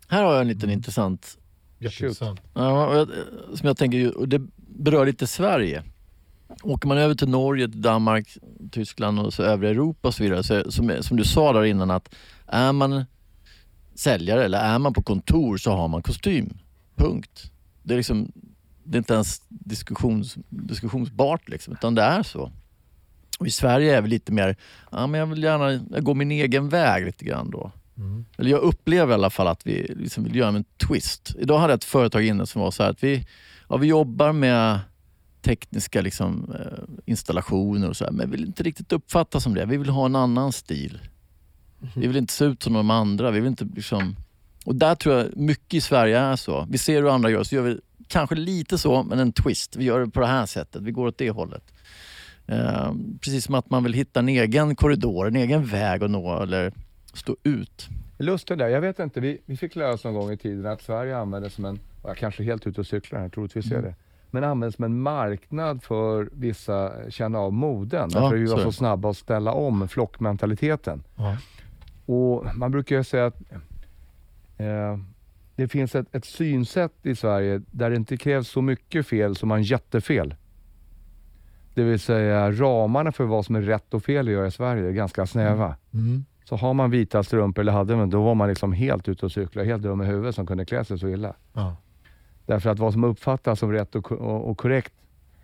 Här har jag en liten intressant Jätteintressant. Ja, som jag tänker, det berör lite Sverige. Åker man över till Norge, Danmark, Tyskland och så övriga Europa och så vidare, så, som, som du sa där innan att är man säljare eller är man på kontor så har man kostym. Punkt. Det är, liksom, det är inte ens diskussions, diskussionsbart liksom, utan det är så. Och I Sverige är vi lite mer, ja men jag vill gärna jag går min egen väg lite grann då. Mm. Eller jag upplever i alla fall att vi liksom vill göra en twist. Idag hade jag ett företag inne som var så här att vi, ja, vi jobbar med tekniska liksom, eh, installationer och så här, men vill inte riktigt uppfattas som det. Vi vill ha en annan stil. Vi vill inte se ut som de andra. Vi vill inte liksom... Och där tror jag mycket i Sverige är så. Vi ser hur andra gör, så gör vi kanske lite så, men en twist. Vi gör det på det här sättet. Vi går åt det hållet. Eh, precis som att man vill hitta en egen korridor, en egen väg att nå eller stå ut. Lustigt där, jag vet inte. Vi, vi fick lära oss någon gång i tiden att Sverige användes som en, jag kanske är helt ute och cyklar här, troligtvis är det. Men används som en marknad för vissa känna av moden. Ja, därför vi var så snabba att ställa om flockmentaliteten. Ja. Och man brukar ju säga att eh, det finns ett, ett synsätt i Sverige där det inte krävs så mycket fel som man jättefel. Det vill säga ramarna för vad som är rätt och fel att göra i Sverige är ganska snäva. Mm. Så har man vita strumpor, eller hade man, då var man liksom helt ute och cyklade, helt dum i huvudet som kunde klä sig så illa. Ja. Därför att vad som uppfattas som rätt och, och, och korrekt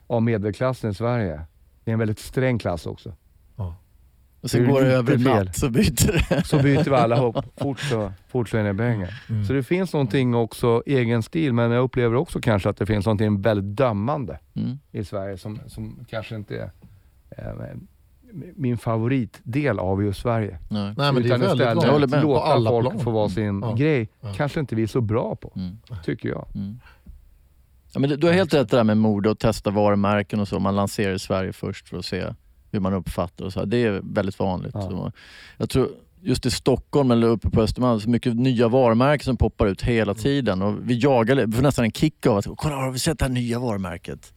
av medelklassen i Sverige, det är en väldigt sträng klass också. Och sen går det över en fel. natt så byter det. Så byter vi alla ihop, fort så, fort så är det pengar. Mm. Så det finns någonting också, egen stil, men jag upplever också kanske att det finns någonting väldigt dömande Mm. i Sverige som, som kanske inte är eh, min favoritdel av just Sverige. Nej. Nej, men det är Utan väldigt istället Jag håller vanligt. med. Låta alla folk plan. få vara sin Ja. grej, Ja. kanske inte vi är så bra på, Mm. tycker jag. Mm. Ja, men du- du har helt rätt det där med mode och testa varumärken och så. Man lanserar i Sverige först för att se hur man uppfattar och så. här. Det är väldigt vanligt. Ja. Jag tror just i Stockholm eller uppe på Östermalm, så mycket nya varumärken som poppar ut hela tiden. Och vi jagar, vi får nästan en kick av att kolla har vi sett det här nya varumärket?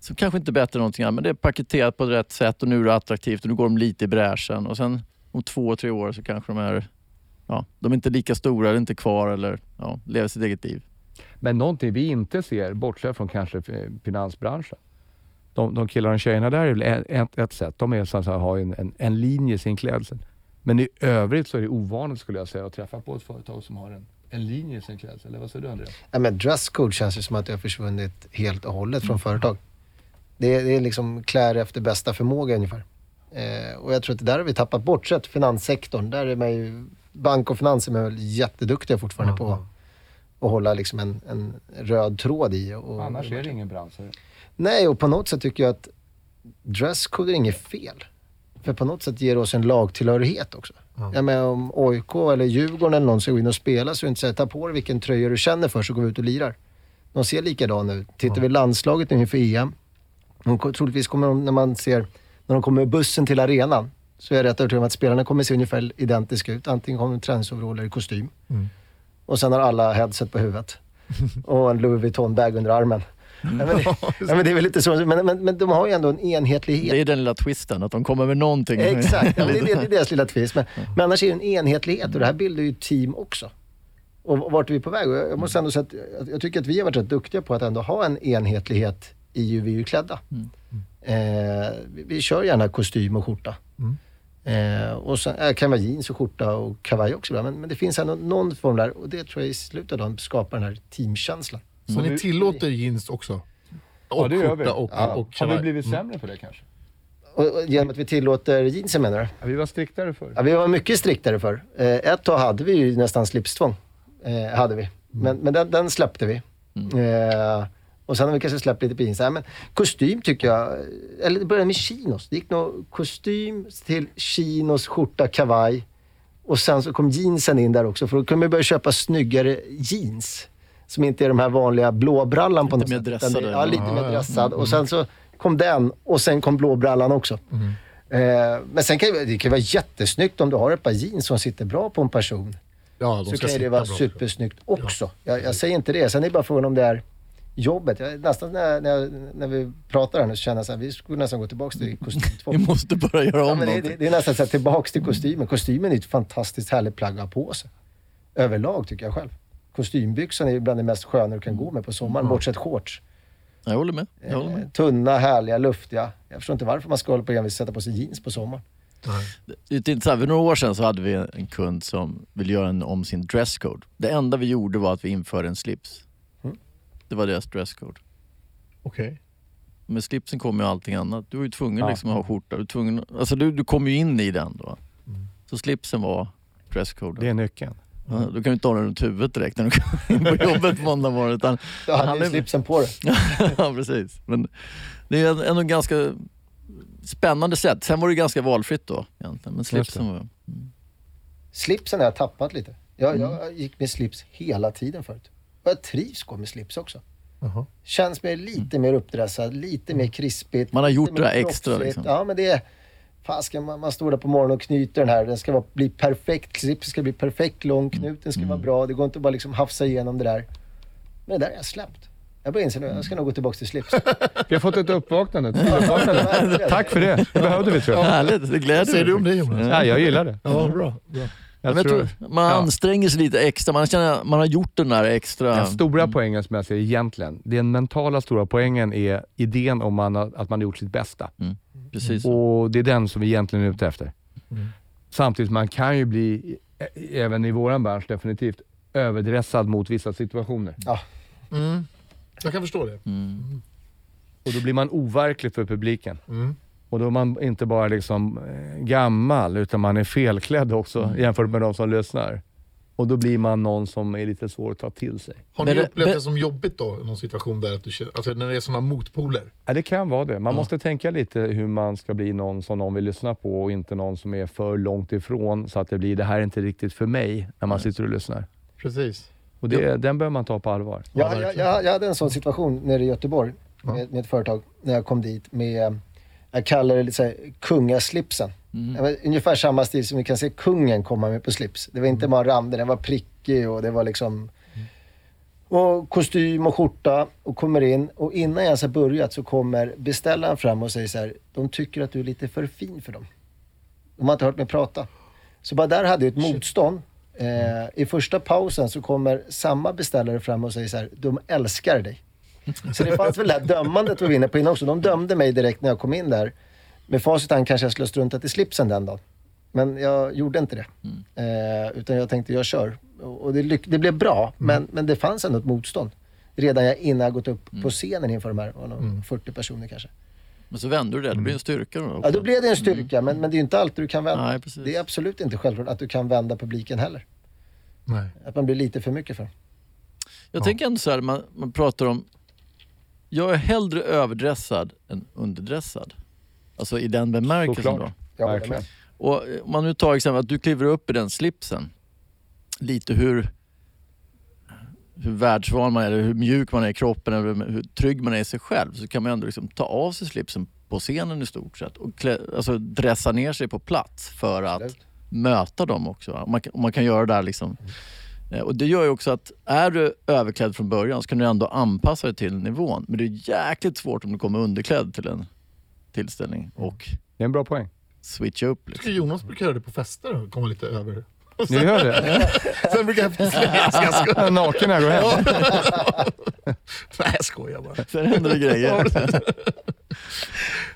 Som kanske inte är bättre än någonting annat, men det är paketerat på rätt sätt och nu är det attraktivt och nu går de lite i bräschen. Och sen om två, tre år så kanske de är Ja, de är inte lika stora, eller inte kvar eller ja, lever sitt eget liv. Men någonting vi inte ser, bortsett från kanske finansbranschen. De, de killarna och tjejerna där är väl ett, ett, sätt. De är så säga, har en, en, en linje i sin klädsel. Men i övrigt så är det ovanligt skulle jag säga att träffa på ett företag som har en, en linje i sin klädsel. Eller vad säger du Andreas? Ja, men dresscode känns ju som att det har försvunnit helt och hållet från företag. Det är, det är liksom klär efter bästa förmåga ungefär. Eh, och jag tror att det där har vi tappat bort. Sett finanssektorn, där är man ju, bank och finans är man väl jätteduktiga fortfarande Ja, på att hålla liksom en, en röd tråd i. Och, Annars är det ingen bransch. Nej, och på något sätt tycker jag att dresscode är inget fel. För på något sätt ger det oss en lagtillhörighet också. Jag menar om OIK eller Djurgården eller någon ska gå in och spela så är det inte så här, ta på dig vilken tröja du känner för så går vi ut och lirar. De ser likadana ut. Tittar vi landslaget nu inför EM. De, troligtvis kommer de, när man ser, när de kommer med bussen till arenan, så är jag rätt övertygad om att spelarna kommer se ungefär identiska ut. Antingen kommer de i träningsoverall eller kostym. Och sen har alla headset på huvudet. och en Louis Vuitton-bag under armen. Ja, men, det, ja, men det är väl lite så. Men, men, men de har ju ändå en enhetlighet. Det är den lilla twisten, att de kommer med någonting. Exakt, ja, det, är- det är deras lilla twist. Men, men annars är det en enhetlighet och det här bildar ju team också. Och vart är vi på väg? Jag måste ändå säga att jag- tycker att vi har varit rätt duktiga på att ändå ha en enhetlighet i hur vi är klädda. Eh, vi, vi kör gärna kostym och skjorta. Eh, och sen eh, kan vara jeans och skjorta och kavaj också. Men, men det finns ändå någon form där och det tror jag i slutet av dagen skapar den här teamkänslan. Så ni tillåter jeans också? Och Ja, det gör vi. och, Ja. och Har vi blivit sämre på det kanske? Och, och genom att vi tillåter jeansen menar du? Ja, vi var striktare förr. Ja, vi var mycket striktare för. Eh, ett tag hade vi ju nästan slipstvång. Eh, hade vi. Men, men den, den släppte vi. Eh, och sen har vi kanske släppt lite på jeans. Men kostym tycker jag, eller det började med chinos. Det gick nog kostym till chinos, skjorta, kavaj. Och sen så kom jeansen in där också. För då kunde vi börja köpa snyggare jeans. Som inte är de här vanliga blåbrallan på något sätt. dressade. det- Ja, lite Ja, mer ja. dressad. Och sen så kom den och sen kom blåbrallan också. Eh, men sen kan det, kan vara jättesnyggt om du har ett par jeans som sitter bra på en person. Ja, de Så kan det vara bra. supersnyggt också. Jag, jag säger inte det. Sen är det bara frågan om det är jobbet. Jag, nästan när, när, när vi pratar här nu så känner jag här, vi skulle nästan gå tillbaka till kostym. Vi måste börja göra Ja, om men det, det, det är nästan så här, tillbaks till kostymen. Kostymen är ett fantastiskt härligt plagg att ha på sig. Överlag tycker jag själv. Kostymbyxan är bland det mest sköna du kan gå med på sommaren, bortsett shorts. Jag håller med. Jag håller Eh, med. tunna, härliga, luftiga. Jag förstår inte varför man ska hålla på och sätta på sig jeans på sommaren. Intressant. För några år sedan så hade vi en kund som ville göra en, om sin dresscode. Det enda vi gjorde var att vi införde en slips. Mm. Det var deras dresscode. Okej. Med slipsen kommer ju allting annat. Du var ju tvungen Ja. liksom att ha skjorta. Du, är tvungen, alltså du, du kom ju in i den då. Mm. Så slipsen var dresscode. Det är nyckeln. Ja, du kan ju inte ha den runt huvudet direkt när du kommer in på jobbet måndag morgon. Utan, Då hade Han ju slipsen på dig. ja, precis. Men det är ändå ganska spännande sätt. Sen var det ganska valfritt då egentligen. Men slipsen var... Slipsen har jag tappat lite. Jag, Mm. jag gick med slips hela tiden förut. Och jag trivs gå med slips också. Jaha. Känns mer, lite mer uppdressad, lite mer krispigt. Man har gjort det där extra, liksom. Ja, men det är... Fasken, man, man står där på morgonen och knyter den här. Den ska vara, bli perfekt. Slipsen ska bli perfekt lång. Knuten ska Mm. vara bra. Det går inte att bara liksom hafsa igenom det där. Men det där har jag släppt. Jag börjar inse nu, jag ska nog gå tillbaka till slips. Vi har fått ett uppvaknande. Ett uppvaknande. Tack för det. Det behövde vi tror jag. Härligt, det Vad gläder säger du mig. om det Jonas? Ja, jag gillar det. Ja, bra. bra. Jag Men jag tror, tror, man ja. anstränger sig lite extra. Man känner att man har gjort den där extra... Den stora poängen som jag ser egentligen, den mentala stora poängen är idén om man att man har gjort sitt bästa. Precis. Och det är den som vi egentligen är ute efter. Samtidigt, man kan ju bli, även i våran bransch definitivt, överdressad mot vissa situationer. Ja, Mm. Jag kan förstå det. Och då blir man overklig för publiken. Mm. Och då är man inte bara liksom eh, gammal, utan man är felklädd också jämfört med de som lyssnar. Och då blir man någon som är lite svår att ta till sig. Har ni upplevt men- det som jobbigt då? Någon situation där att du känner, alltså när det är sådana motpoler? Ja, det kan vara det. Man måste tänka lite hur man ska bli någon som någon vill lyssna på och inte någon som är för långt ifrån så att det blir, det här är inte riktigt för mig när man sitter och lyssnar. Precis. Och det, den bör man ta på allvar. Jag, jag, jag, jag hade en sån situation nere i Göteborg med, med ett företag när jag kom dit med, jag kallar det lite såhär, kungaslipsen. Var ungefär samma stil som vi kan se kungen komma med på slips. Det var inte bara randen, den var prickig och det var liksom och kostym och skjorta och kommer in och innan jag ens har börjat så kommer beställaren fram och säger så här, de tycker att du är lite för fin för dem. De har inte hört mig prata. Så bara där hade jag ett motstånd. Eh, I första pausen så kommer samma beställare fram och säger så här, de älskar dig. Så det fanns väl det här dömandet vi var inne på innan också. De dömde mig direkt när jag kom in där. Med facit kanske jag skulle ha struntat i slipsen den dagen. Men jag gjorde inte det. Eh, utan jag tänkte, jag kör. Och det, det blev bra, men, men det fanns ändå ett motstånd. Redan jag, innan jag gått upp på scenen inför de här det, 40 personer kanske. Men så vänder du det, det blir en styrka då Ja, då blev det en styrka, men, men det är ju inte alltid du kan vända. Nej, det är absolut inte självklart att du kan vända publiken heller. Nej. Att man blir lite för mycket för. Jag tänker ändå så här, man, man pratar om... Jag är hellre överdressad än underdressad. Alltså i den bemärkelsen Såklart. då. Verkligen. Och eh, om man nu tar exempel att du kliver upp i den slipsen. Lite hur, hur världsvan man är, eller hur mjuk man är i kroppen eller hur trygg man är i sig själv. Så kan man ändå liksom ta av sig slipsen på scenen i stort sett och klä, alltså dressa ner sig på plats för att Absolut. möta dem också. man, man kan göra det där liksom. Eh, Och det gör ju också att är du överklädd från början så kan du ändå anpassa dig till nivån. Men det är jäkligt svårt om du kommer underklädd till en tillställning och Det är en bra poäng. switcha upp. Liksom. Jonas brukar göra det på fester och komma lite över. Ni hör det? Sen brukar jag slänga naken när jag går hem. Nej jag skojar bara. Sen händer det grejer.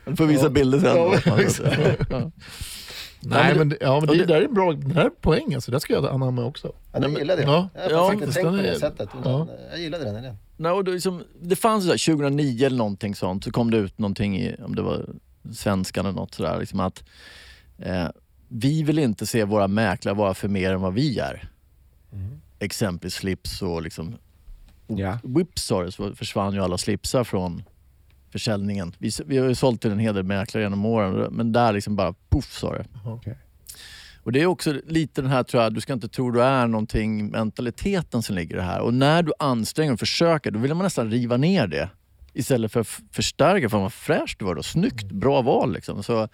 Du får visa bilder sen. Ja. Nej men men, det- ja, men det, det- där är en bra det här är poäng alltså. Det ska jag anamma också. Ja, du gillar det? Ja. Jag har faktiskt inte tänkt på det sättet. ja. Jag gillade den idén. Nej, och det, liksom, det fanns så här, 2009 eller någonting sånt, så kom det ut någonting i, om det var svenskan eller något sådär, liksom att eh, vi vill inte se våra mäklare vara för mer än vad vi är. Exempelvis slips och liksom Ja. Whipsar så försvann ju alla slipsar från försäljningen. Vi, vi har ju sålt till en hel del mäklare genom åren men där liksom bara poff sa det. Okej. Och det är också lite den här, tror jag, du ska inte tro du är någonting, mentaliteten som ligger i det här. Och när du anstränger och försöker, då vill man nästan riva ner det. Istället för att förstärka, fan vad fräscht du var då. Snyggt, bra val liksom. Så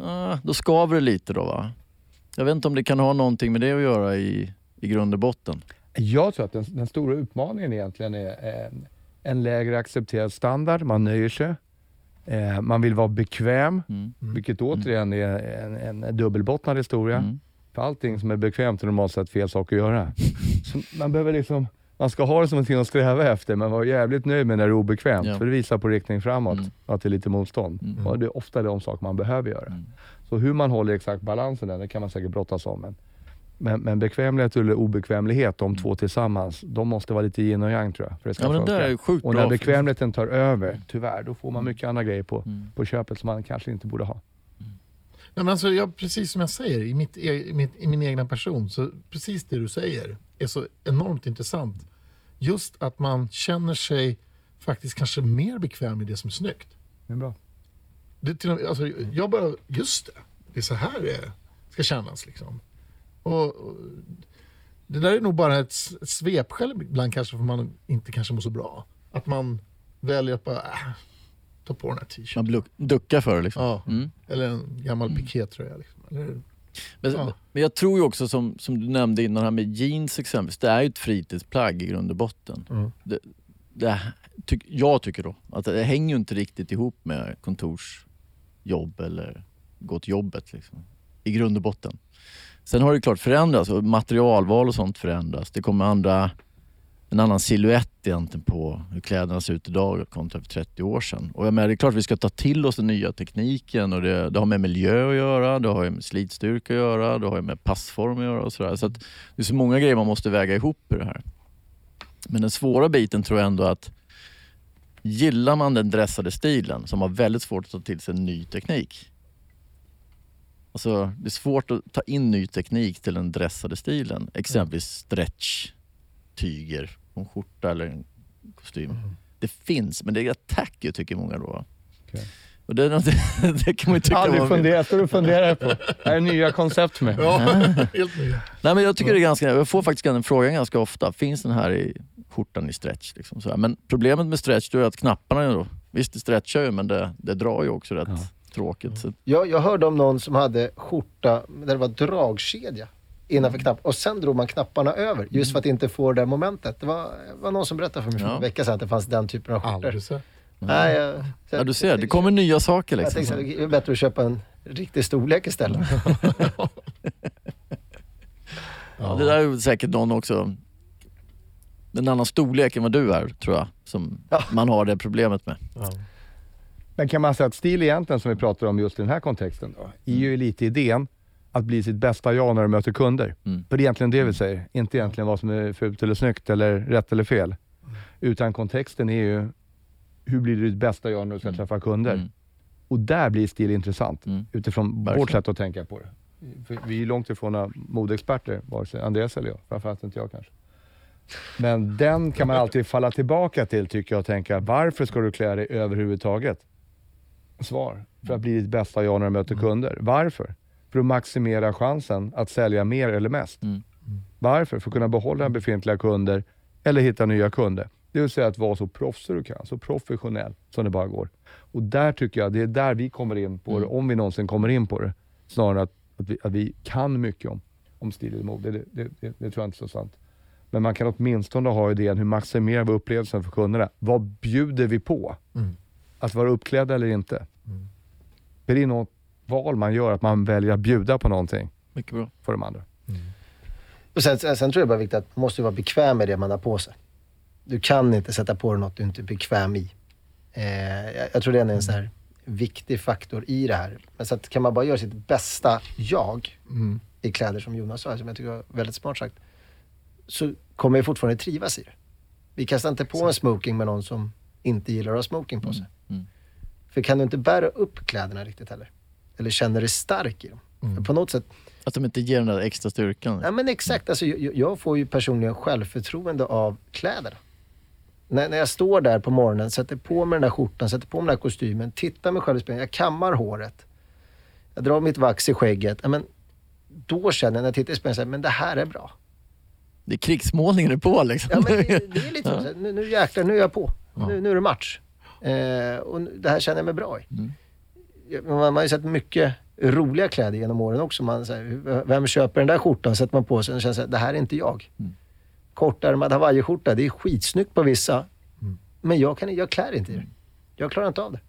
ah, då skaver det lite då va. Jag vet inte om det kan ha någonting med det att göra i, i grund och botten. Jag tror att den, den stora utmaningen egentligen är en, en lägre accepterad standard. Man nöjer sig. Eh, man vill vara bekväm, Mm. vilket återigen är en, en dubbelbottnad historia. Mm. För allting som är bekvämt är normalt sett fel sak att göra. Så man behöver liksom, man ska ha det som någonting att sträva efter, men vara jävligt nöjd med när det är obekvämt. Ja. För det visar på riktning framåt, Mm. att det är lite motstånd. Mm. Och det är ofta de saker man behöver göra. Mm. Så hur man håller exakt balansen där, det kan man säkert brottas om. Men, men, men bekvämlighet eller obekvämlighet, de två tillsammans, de måste vara lite yin och yang tror jag. För det ska Ja, men där är ju sjukt och bra. när bekvämligheten tar över, tyvärr, då får man mycket andra grejer på, Mm. på köpet som man kanske inte borde ha. Nej, men alltså, jag, precis som jag säger, i, mitt, e- i, mitt, i min egna person, så precis det du säger är så enormt intressant. Just att man känner sig faktiskt kanske mer bekväm i det som är snyggt. Det är bra. Det, till, alltså, jag bara, just det, det är så här det ska kännas. Liksom. Och, och, det där är nog bara ett, svepskäl ibland kanske för man inte kanske mår så bra. Att man väljer att bara, äh, ta på den här t-shirten. Man duckar för det liksom. Ja, Mm. eller en gammal pikétröja. Liksom. Eller, Men, Ja. men jag tror ju också som, som du nämnde innan här med jeans exempelvis, det är ju ett fritidsplagg i grund och botten. Mm. Det, det, tyck, jag tycker då att det hänger ju inte riktigt ihop med kontorsjobb eller gå till jobbet liksom, i grund och botten. Sen har det klart förändrats och materialval och sånt förändras. Det kommer andra, en annan silhuett egentligen på hur kläderna ser ut idag kontra för 30 år sedan. Och jag menar, det är klart vi ska ta till oss den nya tekniken och det, det har med miljö att göra, det har med slitstyrka att göra, det har med passform att göra och sådär. Så att det är så många grejer man måste väga ihop i det här. Men den svåra biten tror jag ändå att gillar man den dressade stilen som har väldigt svårt att ta till sig ny teknik. Alltså, det är svårt att ta in ny teknik till den dressade stilen. Exempelvis stretch, tyger på en skjorta eller en kostym. Det finns, men det är attacker tycker många då. Okej. Och det, något- det kan man ju tycka Aldrig vill. funderat, du funderar på. Det här är nya koncept mig. ja, helt nya. Nej, men jag tycker det är ganska, jag får faktiskt den frågan ganska ofta. Finns den här i skjortan i stretch? Liksom så här. Men problemet med stretch då är att knapparna, är då, visst det stretchar ju men det, det drar ju också rätt Ja. Tråkigt. Så, Jag, jag hörde om någon som hade skjorta där det var dragkedja innanför knapp och sen drog man knapparna över just för att inte få det där momentet. Det var, var någon som berättade för mig för Ja. en vecka sedan att det fanns den typen av skjortor. Nej, jag, ja, du ser, det kommer nya saker Jag liksom. tänkte att det är bättre att köpa en riktig storlek istället. Ja, det där är säkert någon också, en annan storlek än vad du är tror jag, som Ja. man har det problemet med. Ja. Men kan man säga att stil egentligen, som vi pratar om just i den här kontexten, då, är ju lite idén att bli sitt bästa jag när du möter kunder. Mm. För det är egentligen det vi säger, inte egentligen vad som är fult eller snyggt eller rätt eller fel. Utan kontexten är ju, hur blir du ditt bästa jag när du ska träffa kunder? Mm. Och där blir stil intressant, Mm. utifrån Verkligen. vårt sätt att tänka på det. För vi är långt ifrån modeexperter, vare sig Andreas eller jag. Framförallt inte jag kanske. Men den kan man alltid falla tillbaka till tycker jag och tänka, varför ska du klä dig överhuvudtaget? Svar för att bli ditt bästa jag när du möter kunder. Varför? För att maximera chansen att sälja mer eller mest. Mm. Varför? För att kunna behålla befintliga kunder eller hitta nya kunder. Det vill säga att vara så proffsig du kan, så professionell som det bara går. Och där tycker jag, det är där vi kommer in på det, om vi någonsin kommer in på det. Snarare att, att, vi, att vi kan mycket om, om stil och mode. Det, det, det, det tror jag inte är så sant. Men man kan åtminstone ha idén, hur maximerar vi upplevelsen för kunderna? Vad bjuder vi på? Att vara uppklädd eller inte. Det är något val man gör, att man väljer att bjuda på någonting Mycket bra. för de andra. Och sen, sen tror jag bara viktigt att man måste vara bekväm med det man har på sig. Du kan inte sätta på dig något du inte är bekväm i. Eh, jag, jag tror det är en sån här viktig faktor i det här. Men så att kan man bara göra sitt bästa jag i kläder som Jonas sa, som jag tycker var väldigt smart sagt, så kommer jag fortfarande trivas i det. Vi kastar inte på en smoking med någon som inte gillar att ha smoking på sig. Mm. För kan du inte bära upp kläderna riktigt heller, eller känner dig stark i dem. För på något sätt, Att de inte ger den där extra styrkan. Ja men exakt. Alltså, jag, jag får ju personligen självförtroende av kläderna. När, när jag står där på morgonen, sätter på mig den där skjortan, sätter på mig den där kostymen, tittar mig själv i spegeln, jag kammar håret. Jag drar mitt vax i skägget. Ja, men då känner jag när jag tittar i spegeln, men det här är bra. Det är krigsmålningen är på liksom. Ja, men det, det är lite så. Nu, nu jäklar, nu är jag på. Nu, nu är det match. Eh, och det här känner jag mig bra i. Men Man, man har ju sett mycket roliga kläder genom åren också. Man, så här, vem köper den där skjortan? Sätter man på sig och känner så här, det här är inte jag. Kortärmad hawaiiskjorta, det är skitsnyggt på vissa. Men jag, kan, jag klär inte i det. Jag klarar inte av det.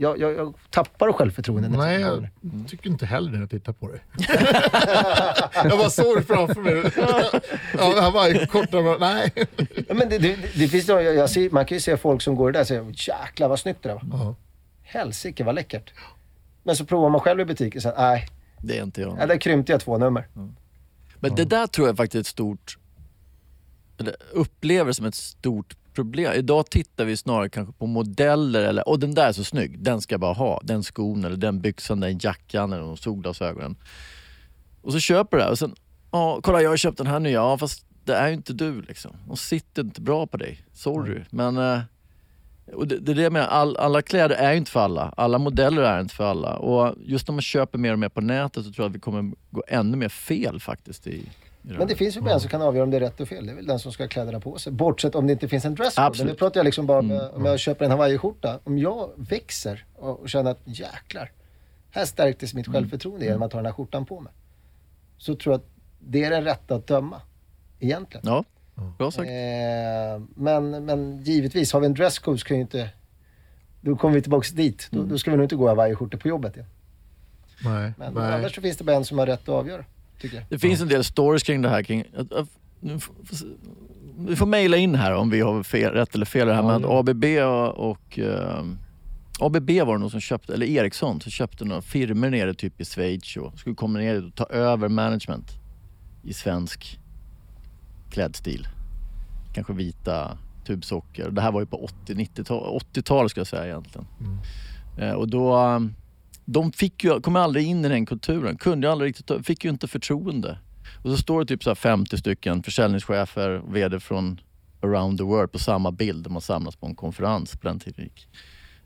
Jag, jag, jag tappar självförtroende. när Nej, jag tycker inte heller när jag tittar på dig. jag bara såg det framför mig. ja, det här var korta, men nej. Men det, det, det finns jag, jag ser, man kan ju se folk som går där och säger jäklar vad snyggt det där var. Ja. Helsike vad läckert. Men så provar man själv i butiken och säger nej, Det är inte jag. ja, där krympte jag två nummer. Men det där tror jag faktiskt är ett stort, eller upplever som ett stort problem. Idag tittar vi snarare kanske på modeller eller, och den där är så snygg, den ska jag bara ha. Den skon eller den byxan, den jackan eller de solglasögonen. Och så köper du det och sen, ja kolla jag har köpt den här nya, ja fast det är ju inte du liksom. De sitter inte bra på dig, sorry. Men eh, och det, det är det jag menar, all, alla kläder är ju inte för alla. Alla modeller är inte för alla. Och just när man köper mer och mer på nätet så tror jag att vi kommer gå ännu mer fel faktiskt. I. Men det finns ju en som kan avgöra om det är rätt och fel. Det är väl den som ska ha kläderna på sig. Bortsett om det inte finns en dresscode. Nu pratar jag liksom bara om, om jag köper en hawaiiskjorta. Om jag växer och, och känner att jäklar, här stärktes mitt självförtroende genom att ha den här skjortan på mig. Så tror jag att det är den rätta att döma. Egentligen. Ja, bra sagt. Eh, men, men givetvis, har vi en dresscode så kan ju inte... Då kommer vi tillbaka dit. Då, då ska vi nog inte gå i hawaiiskjortor på jobbet igen. Nej, Men nej. annars så finns det bara en som har rätt att avgöra, Det finns en del stories kring det här. Kring, att, att, nu får- vi får mejla in här om vi har fel, rätt eller fel. Det här med att ABB och, och eh, ABB var det nog som köpte, eller Ericsson, som köpte några firmor nere typ i Schweiz och skulle komma ner och ta över management i svensk klädstil. Kanske vita tubsocker. Det här var ju på 80-90-tal, 80-tal ska jag säga egentligen. Eh, och då, de fick ju, kom aldrig in i den kulturen, kunde aldrig riktigt, fick ju inte förtroende. Och så står det typ så här 50 stycken försäljningschefer och VD från around the world på samma bild. De har samlats på en konferens på den tiden.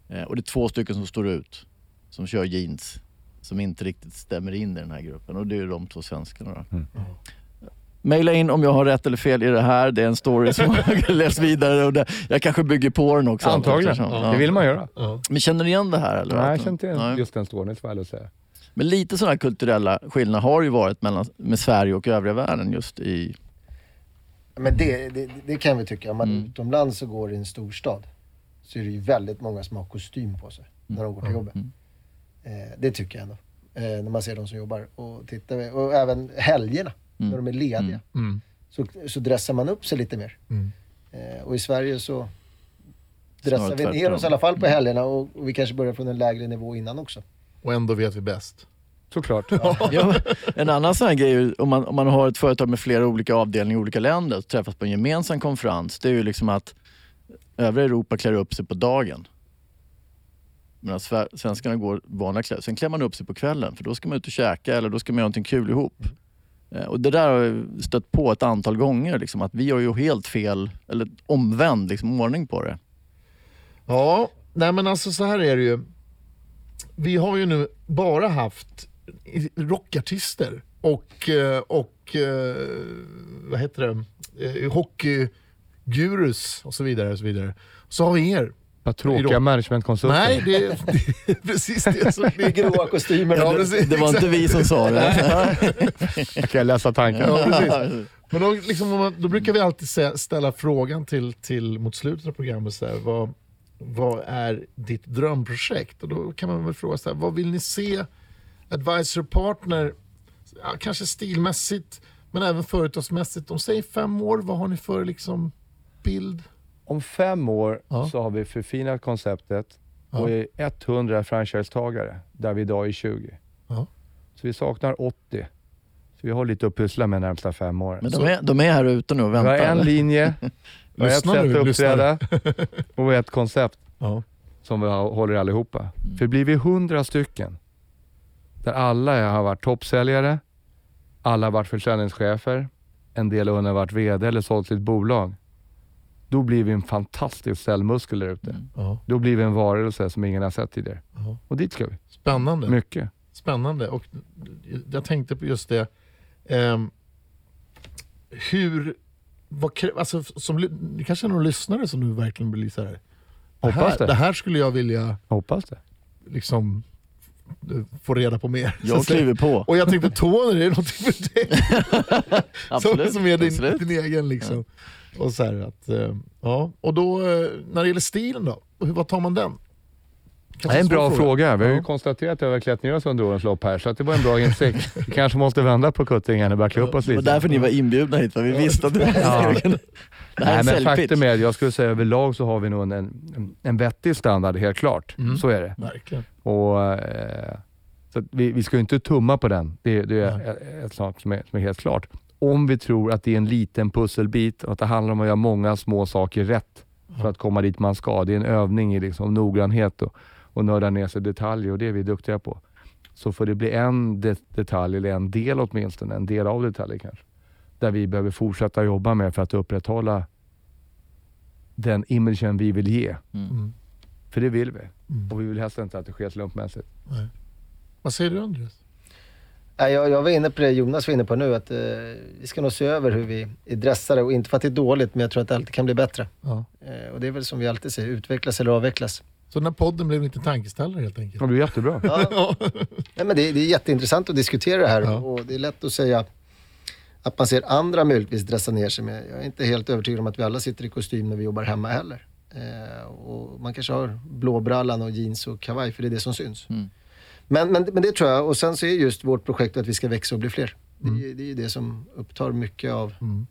Eh, och det är två stycken som står ut, som kör jeans, som inte riktigt stämmer in i den här gruppen. Och det är ju de två svenskarna då. Maila in om jag har rätt eller fel i det här. Det är en story som jag läst vidare och det, jag kanske bygger på den också. Antagligen. Eftersom- Det vill man göra. Men känner ni igen det här? Eller? Nej, jag känner inte igen Nej. just den storyn, får jag säga. Men lite sådana kulturella skillnader har ju varit mellan, med Sverige och övriga världen just i... Men det, det, det kan vi tycka. Om man Mm. utomlands och går i en storstad så är det ju väldigt många som har kostym på sig när de går till jobbet. Mm. Eh, det tycker jag ändå. Eh, när man ser de som jobbar. Och, tittar, och även helgerna, när de är lediga. Mm. Så, så dressar man upp sig lite mer. Mm. Eh, och i Sverige så dressar Snarare vi ner tvärtom. oss i alla fall på helgerna och, och vi kanske börjar från en lägre nivå innan också. Och ändå vet vi bäst. Såklart. Ja, en annan sån här grej, är ju, om man, om man har ett företag med flera olika avdelningar i olika länder och träffas på en gemensam konferens, det är ju liksom att övriga Europa klär upp sig på dagen. Medan sve- svenskarna går vanliga kläder. Sen klär man upp sig på kvällen för då ska man ut och käka eller då ska man göra någonting kul ihop. Eh, och det där har jag stött på ett antal gånger, liksom, att vi har ju helt fel, eller omvänd liksom, ordning på det. Ja, nej men alltså så här är det ju. vi har ju nu bara haft rockartister och, eh, och eh, vad heter det, hockeygurus och så vidare. Och så, vidare. så har vi er. Vad tråkiga managementkonsulter. Nej, det, är- det är precis det som I gråa kostymer. Ja, precis, Det var inte vi som sa det. Jag kan läsa tankar. Ja, precis. Men då, liksom, då brukar vi alltid ställa frågan till, till mot slutet av programmet, så här, vad, vad är ditt drömprojekt? Och då kan man väl fråga så här, vad vill ni se Advisor Partner, ja, kanske stilmässigt, men även företagsmässigt. Om säg fem år, vad har ni för liksom, bild? Om fem år Ja. så har vi förfinat konceptet och är 100 franchisetagare där vi idag är 20. Ja. Så vi saknar 80. Så vi har lite att pyssla med närmsta fem åren. Men de är, de är här ute nu och Vi har väntar. en linje, vi har ett sätt att uppträda och ett koncept Ja. som vi håller allihopa. För blir vi 100 stycken, där alla har varit toppsäljare, alla har varit försäljningschefer, en del har varit VD eller sålt sitt bolag. Då blir vi en fantastisk säljmuskel där ute. Ja. Då blir vi en varelse som ingen har sett tidigare. Ja. Och dit ska vi. Spännande. Mycket. Spännande. Och jag tänkte på just det. Ehm, hur... Vad, alltså, som, det kanske är någon lyssnare som nu verkligen blir så här. Det Hoppas här, det. det här skulle jag vilja Hoppas det. liksom, eh, få reda på mer. Jag kliver på. Och jag tänkte Tony, det är någonting för dig. som, Absolut. som är din, absolut. din egen. Liksom. Och, så här att, eh, ja. och då, eh, när det gäller stilen då, hur, vad tar man den? Det är en bra fråga. Vi har ju Ja. konstaterat att vi har klätt ner oss under årens lopp här, så att det var en bra insikt. Vi kanske måste vända på kuttingen och klä upp oss Det var lite. därför ni var inbjudna hit, för vi visste att det Ja. det här är Nej, en men faktum är, jag skulle säga överlag så har vi nog en, en, en vettig standard, helt klart. Mm. Så är det. Verkligen. Och, eh, så att vi, vi ska ju inte tumma på den. Det, det är ett- ett sak som är, som är helt klart. Om vi tror att det är en liten pusselbit och att det handlar om att göra många små saker rätt för att komma dit man ska. Det är en övning i liksom noggrannhet och, och nörda ner sig i detaljer och det är vi duktiga på. Så får det bli en det, detalj, eller en del åtminstone, en del av detaljer kanske, där vi behöver fortsätta jobba med för att upprätthålla den imagen vi vill ge. Mm. För det vill vi. Mm. Och vi vill helst inte att det sker slumpmässigt. Vad säger du Andreas? Jag, jag var inne på det Jonas var inne på nu, att eh, vi ska nog se över hur vi är dressade. Och inte för att det är dåligt, men jag tror att det alltid kan bli bättre. Ja. Eh, och det är väl som vi alltid säger, utvecklas eller avvecklas. Så den här podden blev lite tankeställare helt enkelt. Ja, det är jättebra. Ja. Nej, men det, det är jätteintressant att diskutera det här Ja. och det är lätt att säga att man ser andra möjligtvis dressa ner sig med. Jag är inte helt övertygad om att vi alla sitter i kostym när vi jobbar hemma heller. Eh, och man kanske har blåbrallan och jeans och kavaj för det är det som syns. Mm. Men, men, men det tror jag. Och sen så är just vårt projekt att vi ska växa och bli fler. Det, är, det är ju det som upptar mycket av, Mm.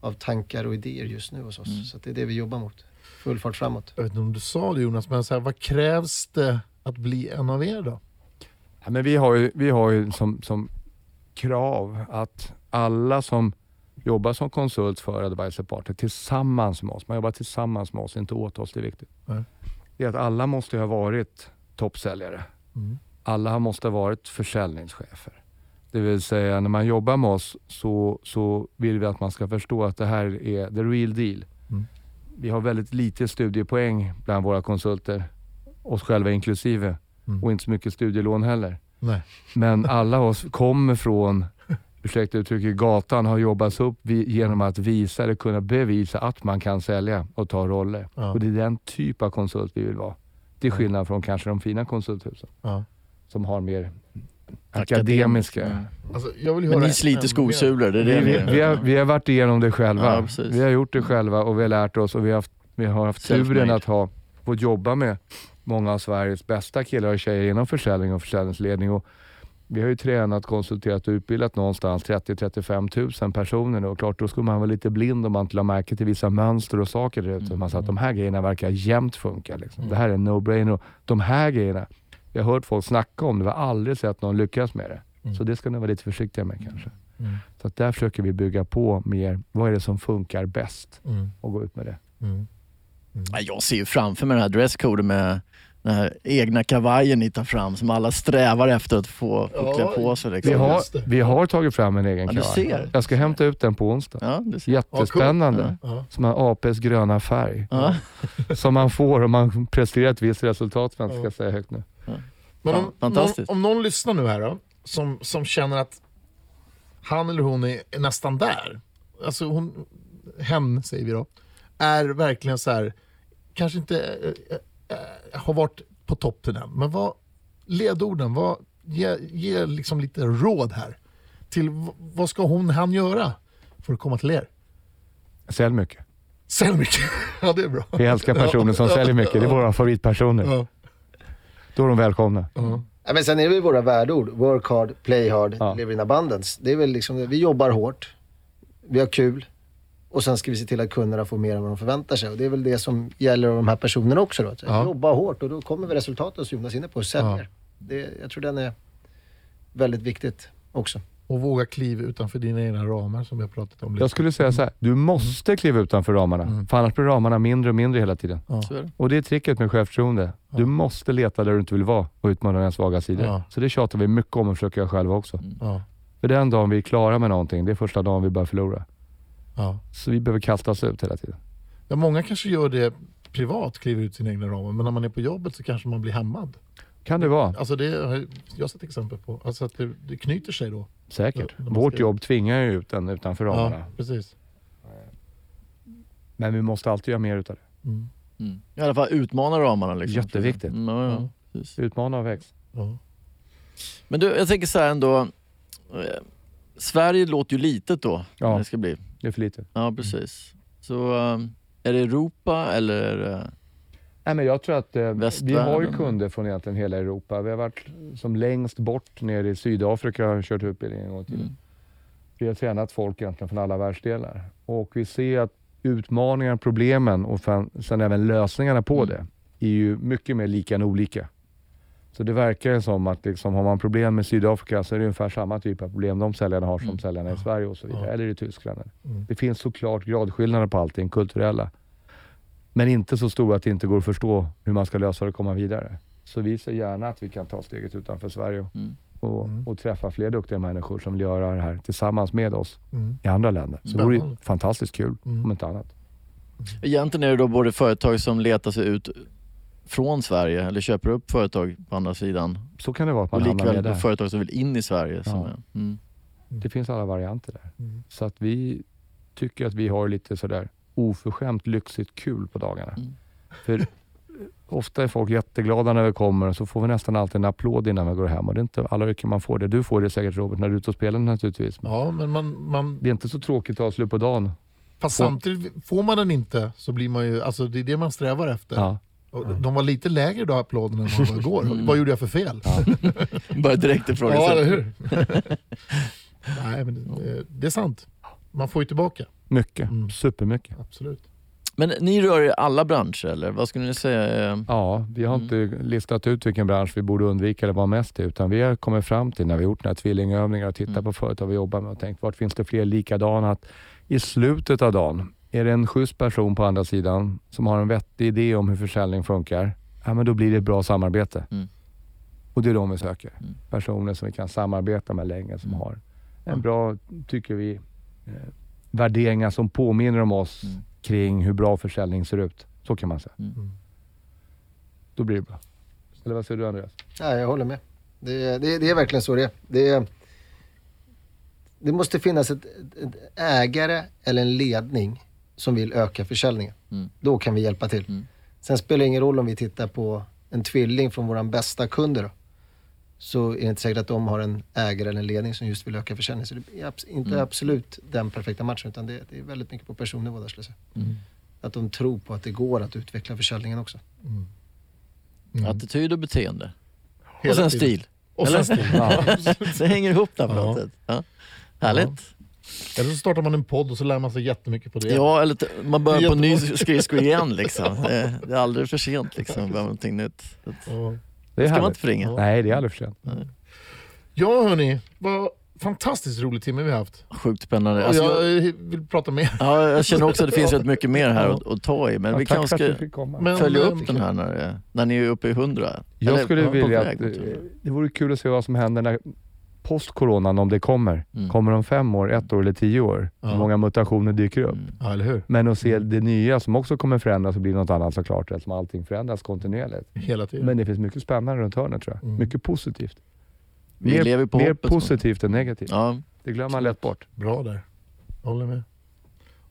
av tankar och idéer just nu hos oss. Mm. Så att det är det vi jobbar mot. Full fart framåt. Jag vet inte om du sa det Jonas, men så här, vad krävs det att bli en av er då? Ja, men vi har ju, vi har ju som, som krav att alla som jobbar som konsult för Advisor Partner tillsammans med oss, man jobbar tillsammans med oss, inte åt oss, det är viktigt. Nej. Det är att alla måste ha varit toppsäljare. Mm. Alla måste ha varit försäljningschefer. Det vill säga när man jobbar med oss så, så vill vi att man ska förstå att det här är the real deal. Mm. Vi har väldigt lite studiepoäng bland våra konsulter, oss själva inklusive. Mm. Och inte så mycket studielån heller. Nej. Men alla oss kommer från, ursäkta uttrycket, gatan har jobbats upp genom att visa eller kunna bevisa att man kan sälja och ta roller. Ja. Och det är den typ av konsult vi vill vara. Till skillnad från kanske de fina konsulthusen Ja. Som har mer Akademiska. akademiska. Mm. Alltså, jag vill Men ni sliter skosulor, det är Vi, det vi, vi, har, vi har varit igenom det själva. Ja, vi har gjort det själva och vi har lärt oss och vi har haft, vi har haft turen att ha fått jobba med många av Sveriges bästa killar och tjejer inom försäljning och försäljningsledning. Och vi har ju tränat, konsulterat och utbildat någonstans 30-35 000 personer nu och klart då skulle man vara lite blind om man inte la märke till vissa mönster och saker där ute. Så Man sa att de här grejerna verkar jämt funka. Liksom. Det här är en no-brainer. Och De här grejerna, jag har hört folk snacka om det, vi har aldrig sett någon lyckas med det. Mm. Så det ska ni vara lite försiktiga med kanske. Mm. Så att där försöker vi bygga på mer, vad är det som funkar bäst Mm. och gå ut med det. Mm. Ja, Jag ser ju framför mig den här dresscoden med den här egna kavajen ni tar fram som alla strävar efter att få, få Ja, klä på sig. Vi Liksom. har, just det. vi har tagit fram en egen Ja, kavaj. ser. Jag ska hämta ut den på onsdag. Ja, du ser. Jättespännande. Ja. Som har APs gröna färg. Ja. Som man får om man presterar ett visst resultat, som jag ska säga högt nu. Men om, fantastiskt. Någon, om någon lyssnar nu här då, som, som känner att han eller hon är, är nästan där. Alltså hon, hen säger vi då, är verkligen så här, kanske inte eh, har varit på topp till den, men vad, ledorden, vad, ge, ge liksom lite råd här. Till vad ska hon, han göra för att komma till er? Sälj mycket. Sälj mycket. ja det är bra. Vi älskar personer som säljer mycket. Det är våra favoritpersoner. Ja. Då är de välkomna. Ja, men sen är det väl våra värdeord. Work hard, play hard, Ja. live in abundance. Det är väl liksom, vi jobbar hårt, vi har kul och sen ska vi se till att kunderna får mer än vad de förväntar sig. Och det är väl det som gäller de här personerna också. Då. Att Ja. Jobba hårt och då kommer vi resultatet som Jonas är inne på, säljer. Det, jag tror den är väldigt viktigt också. Och våga kliva utanför dina egna ramar som vi har pratat om. lite. Jag skulle säga så här, du måste kliva utanför ramarna. För annars blir ramarna mindre och mindre hela tiden. Det. Och det är tricket med självförtroende. Du måste leta där du inte vill vara och utmana dina svaga sidor. Ja. Så det tjatar vi mycket om och försöker göra själva också. Ja, För den dagen vi är klara med någonting, det är första dagen vi börjar förlora. Ja. Så vi behöver kasta oss ut hela tiden. Ja, många kanske gör det privat, kliver ut sina egna ramar, men när man är på jobbet så kanske man blir hämmad. Kan det vara. Alltså det har jag sett exempel på. Alltså att det, det knyter sig då. Säkert. Ja, de Vårt ska- jobb tvingar ju ut den utanför ramarna. Ja, precis. Men vi måste alltid göra mer utav det. Mm. Mm. I alla fall utmana ramarna. Liksom. Jätteviktigt. Mm, ja, ja. precis. Utmana och väx. Ja. Men du, jag tänker så här ändå. Eh, Sverige låter ju litet då. Ja. när Det ska bli. Det är för lite. Ja, precis. Så eh, är det Europa eller är det... Nej, men jag tror att eh, vi har ju kunder från egentligen hela Europa. Vi har varit som längst bort nere i Sydafrika och kört utbildning en gång tiden. Mm. Vi har tränat folk egentligen från alla världsdelar. Och vi ser att utmaningarna, problemen och sen även lösningarna på Mm. det är ju mycket mer lika än olika. Så det verkar ju som att liksom, har man problem med Sydafrika så är det ungefär samma typ av problem de säljarna har som Mm. säljarna i Sverige och så vidare. Ja. Eller i Tyskland. Mm. Det finns såklart gradskillnader på allting, kulturella. Men inte så stora att det inte går att förstå hur man ska lösa det och komma vidare. Så vi ser gärna att vi kan ta steget utanför Sverige och, Mm. och, Mm. och träffa fler duktiga människor som vill göra det här tillsammans med oss Mm. i andra länder. Så det vore fantastiskt kul, Mm. om inte annat. Egentligen är det då både företag som letar sig ut från Sverige eller köper upp företag på andra sidan Så kan det vara att och likväl företag som vill in i Sverige. Som Ja. är, mm. Det finns alla varianter där. Mm. Så att vi tycker att vi har lite sådär oförskämt lyxigt kul på dagarna. Mm. För ofta är folk jätteglada när vi kommer och så får vi nästan alltid en applåd innan vi går hem. Och det är inte alla yrken man får det. Du får det säkert Robert när du är ute och spelar naturligtvis. Men Ja, men man, man, det är inte så tråkigt att ha slut på dagen. fast Får- samtidigt, får man den inte så blir man ju, alltså det är det man strävar efter. Ja. De var lite lägre då applåderna än vad de var igår. Mm. Vad gjorde jag för fel? Bara direkt Ja, ifrågasätta. eller hur? Nej, men det, det är sant. Man får ju tillbaka. Mycket. Mm. Supermycket. Absolut. Men ni rör er i alla branscher eller vad skulle ni säga? Ja, vi har Mm. inte listat ut vilken bransch vi borde undvika eller vara mest i, utan vi har kommit fram till när vi gjort den här tvillingövningar och tittat Mm. på företag vi jobbar med och tänkt vart finns det fler likadana? Att I slutet av dagen, är det en schysst person på andra sidan som har en vettig idé om hur försäljning funkar, ja, men då blir det ett bra samarbete. Mm. Och det är de vi söker. Mm. Personer som vi kan samarbeta med länge, som Mm. har en bra, tycker vi, eh, värderingar som påminner om oss Mm. kring hur bra försäljning ser ut. Så kan man säga. Mm. Då blir det bra. Eller vad säger du Andreas? Ja, jag håller med. Det, det, det är verkligen så det är. Det, det måste finnas ett, ett, ett ägare eller en ledning som vill öka försäljningen. Mm. Då kan vi hjälpa till. Mm. Sen spelar det ingen roll om vi tittar på en tvilling från våra bästa kunder. Då. Så är det inte säkert att de har en ägare eller en ledning som just vill öka försäljningen. Så det är abs- inte Mm. absolut den perfekta matchen, utan det, det är väldigt mycket på personnivå där skulle jag säga. Mm. Att de tror på att det går att utveckla försäljningen också. Mm. Mm. Attityd och beteende. Hela och sen tiden. stil. Och sen stil. Ja. Så hänger ihop där på Ja. något sätt. Ja. Härligt. Eller så startar man en podd och så lär man sig jättemycket på det. Ja, eller man börjar på ny skridsko igen liksom. Det, det är aldrig för sent liksom, att börja med någonting nytt. Ja. Det ska man inte förringa. Nej, det är aldrig för sent. Ja hörni, vad fantastiskt rolig timme vi har haft. Sjukt spännande. Alltså, jag, jag eh, vill prata mer. ja, jag känner också att det finns rätt mycket mer här att, att ta i, men Ja, vi kanske ska. Men, följa eh, upp den här när, när ni är uppe i 100. jag Eller skulle vilja väg att, mot eh, 100. det vore kul att se vad som händer när post-coronan, om det kommer. Mm. Kommer om fem år, ett år eller tio år? Ja. Hur många mutationer dyker upp? Mm. Ja, eller hur? Men att se det nya som också kommer förändras och bli något annat såklart, eftersom allting förändras kontinuerligt. Hela tiden. Men det finns mycket spännande runt hörnet tror jag. Mm. Mycket positivt. Vi mer lever på mer hoppet. positivt än negativt. Ja, Det glömmer man lätt bort. Bra där. Jag håller med.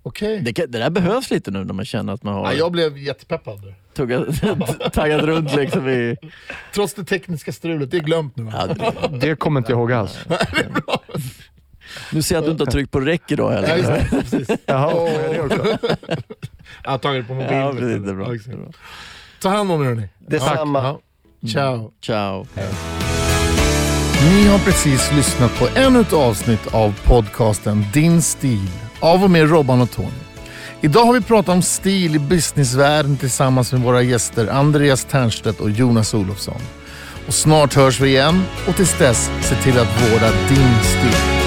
Okej. det, kan- det där behövs lite nu när man känner att man har Ja, jag blev jättepeppad. Tuggat, taggat runt liksom i... Trots det tekniska strulet, det är glömt nu. va? Ja, det- Det kommer inte jag ihåg alls. nu ser jag att du inte har tryckt på räck idag Ja, just heller. det, precis. Jaha, jag det också? Jag har tagit det på mobilen. Ja, precis, det är bra. Ja. Ta hand om er hörni. Detsamma. Ja. Ciao. Ciao. Ni har precis lyssnat på ännu ett avsnitt av podcasten Din stil av och med Robban och Tony. Idag har vi pratat om stil i businessvärlden tillsammans med våra gäster Andreas Ternstedt och Jonas Olofsson. Och snart hörs vi igen och tills dess, se till att vårda din stil.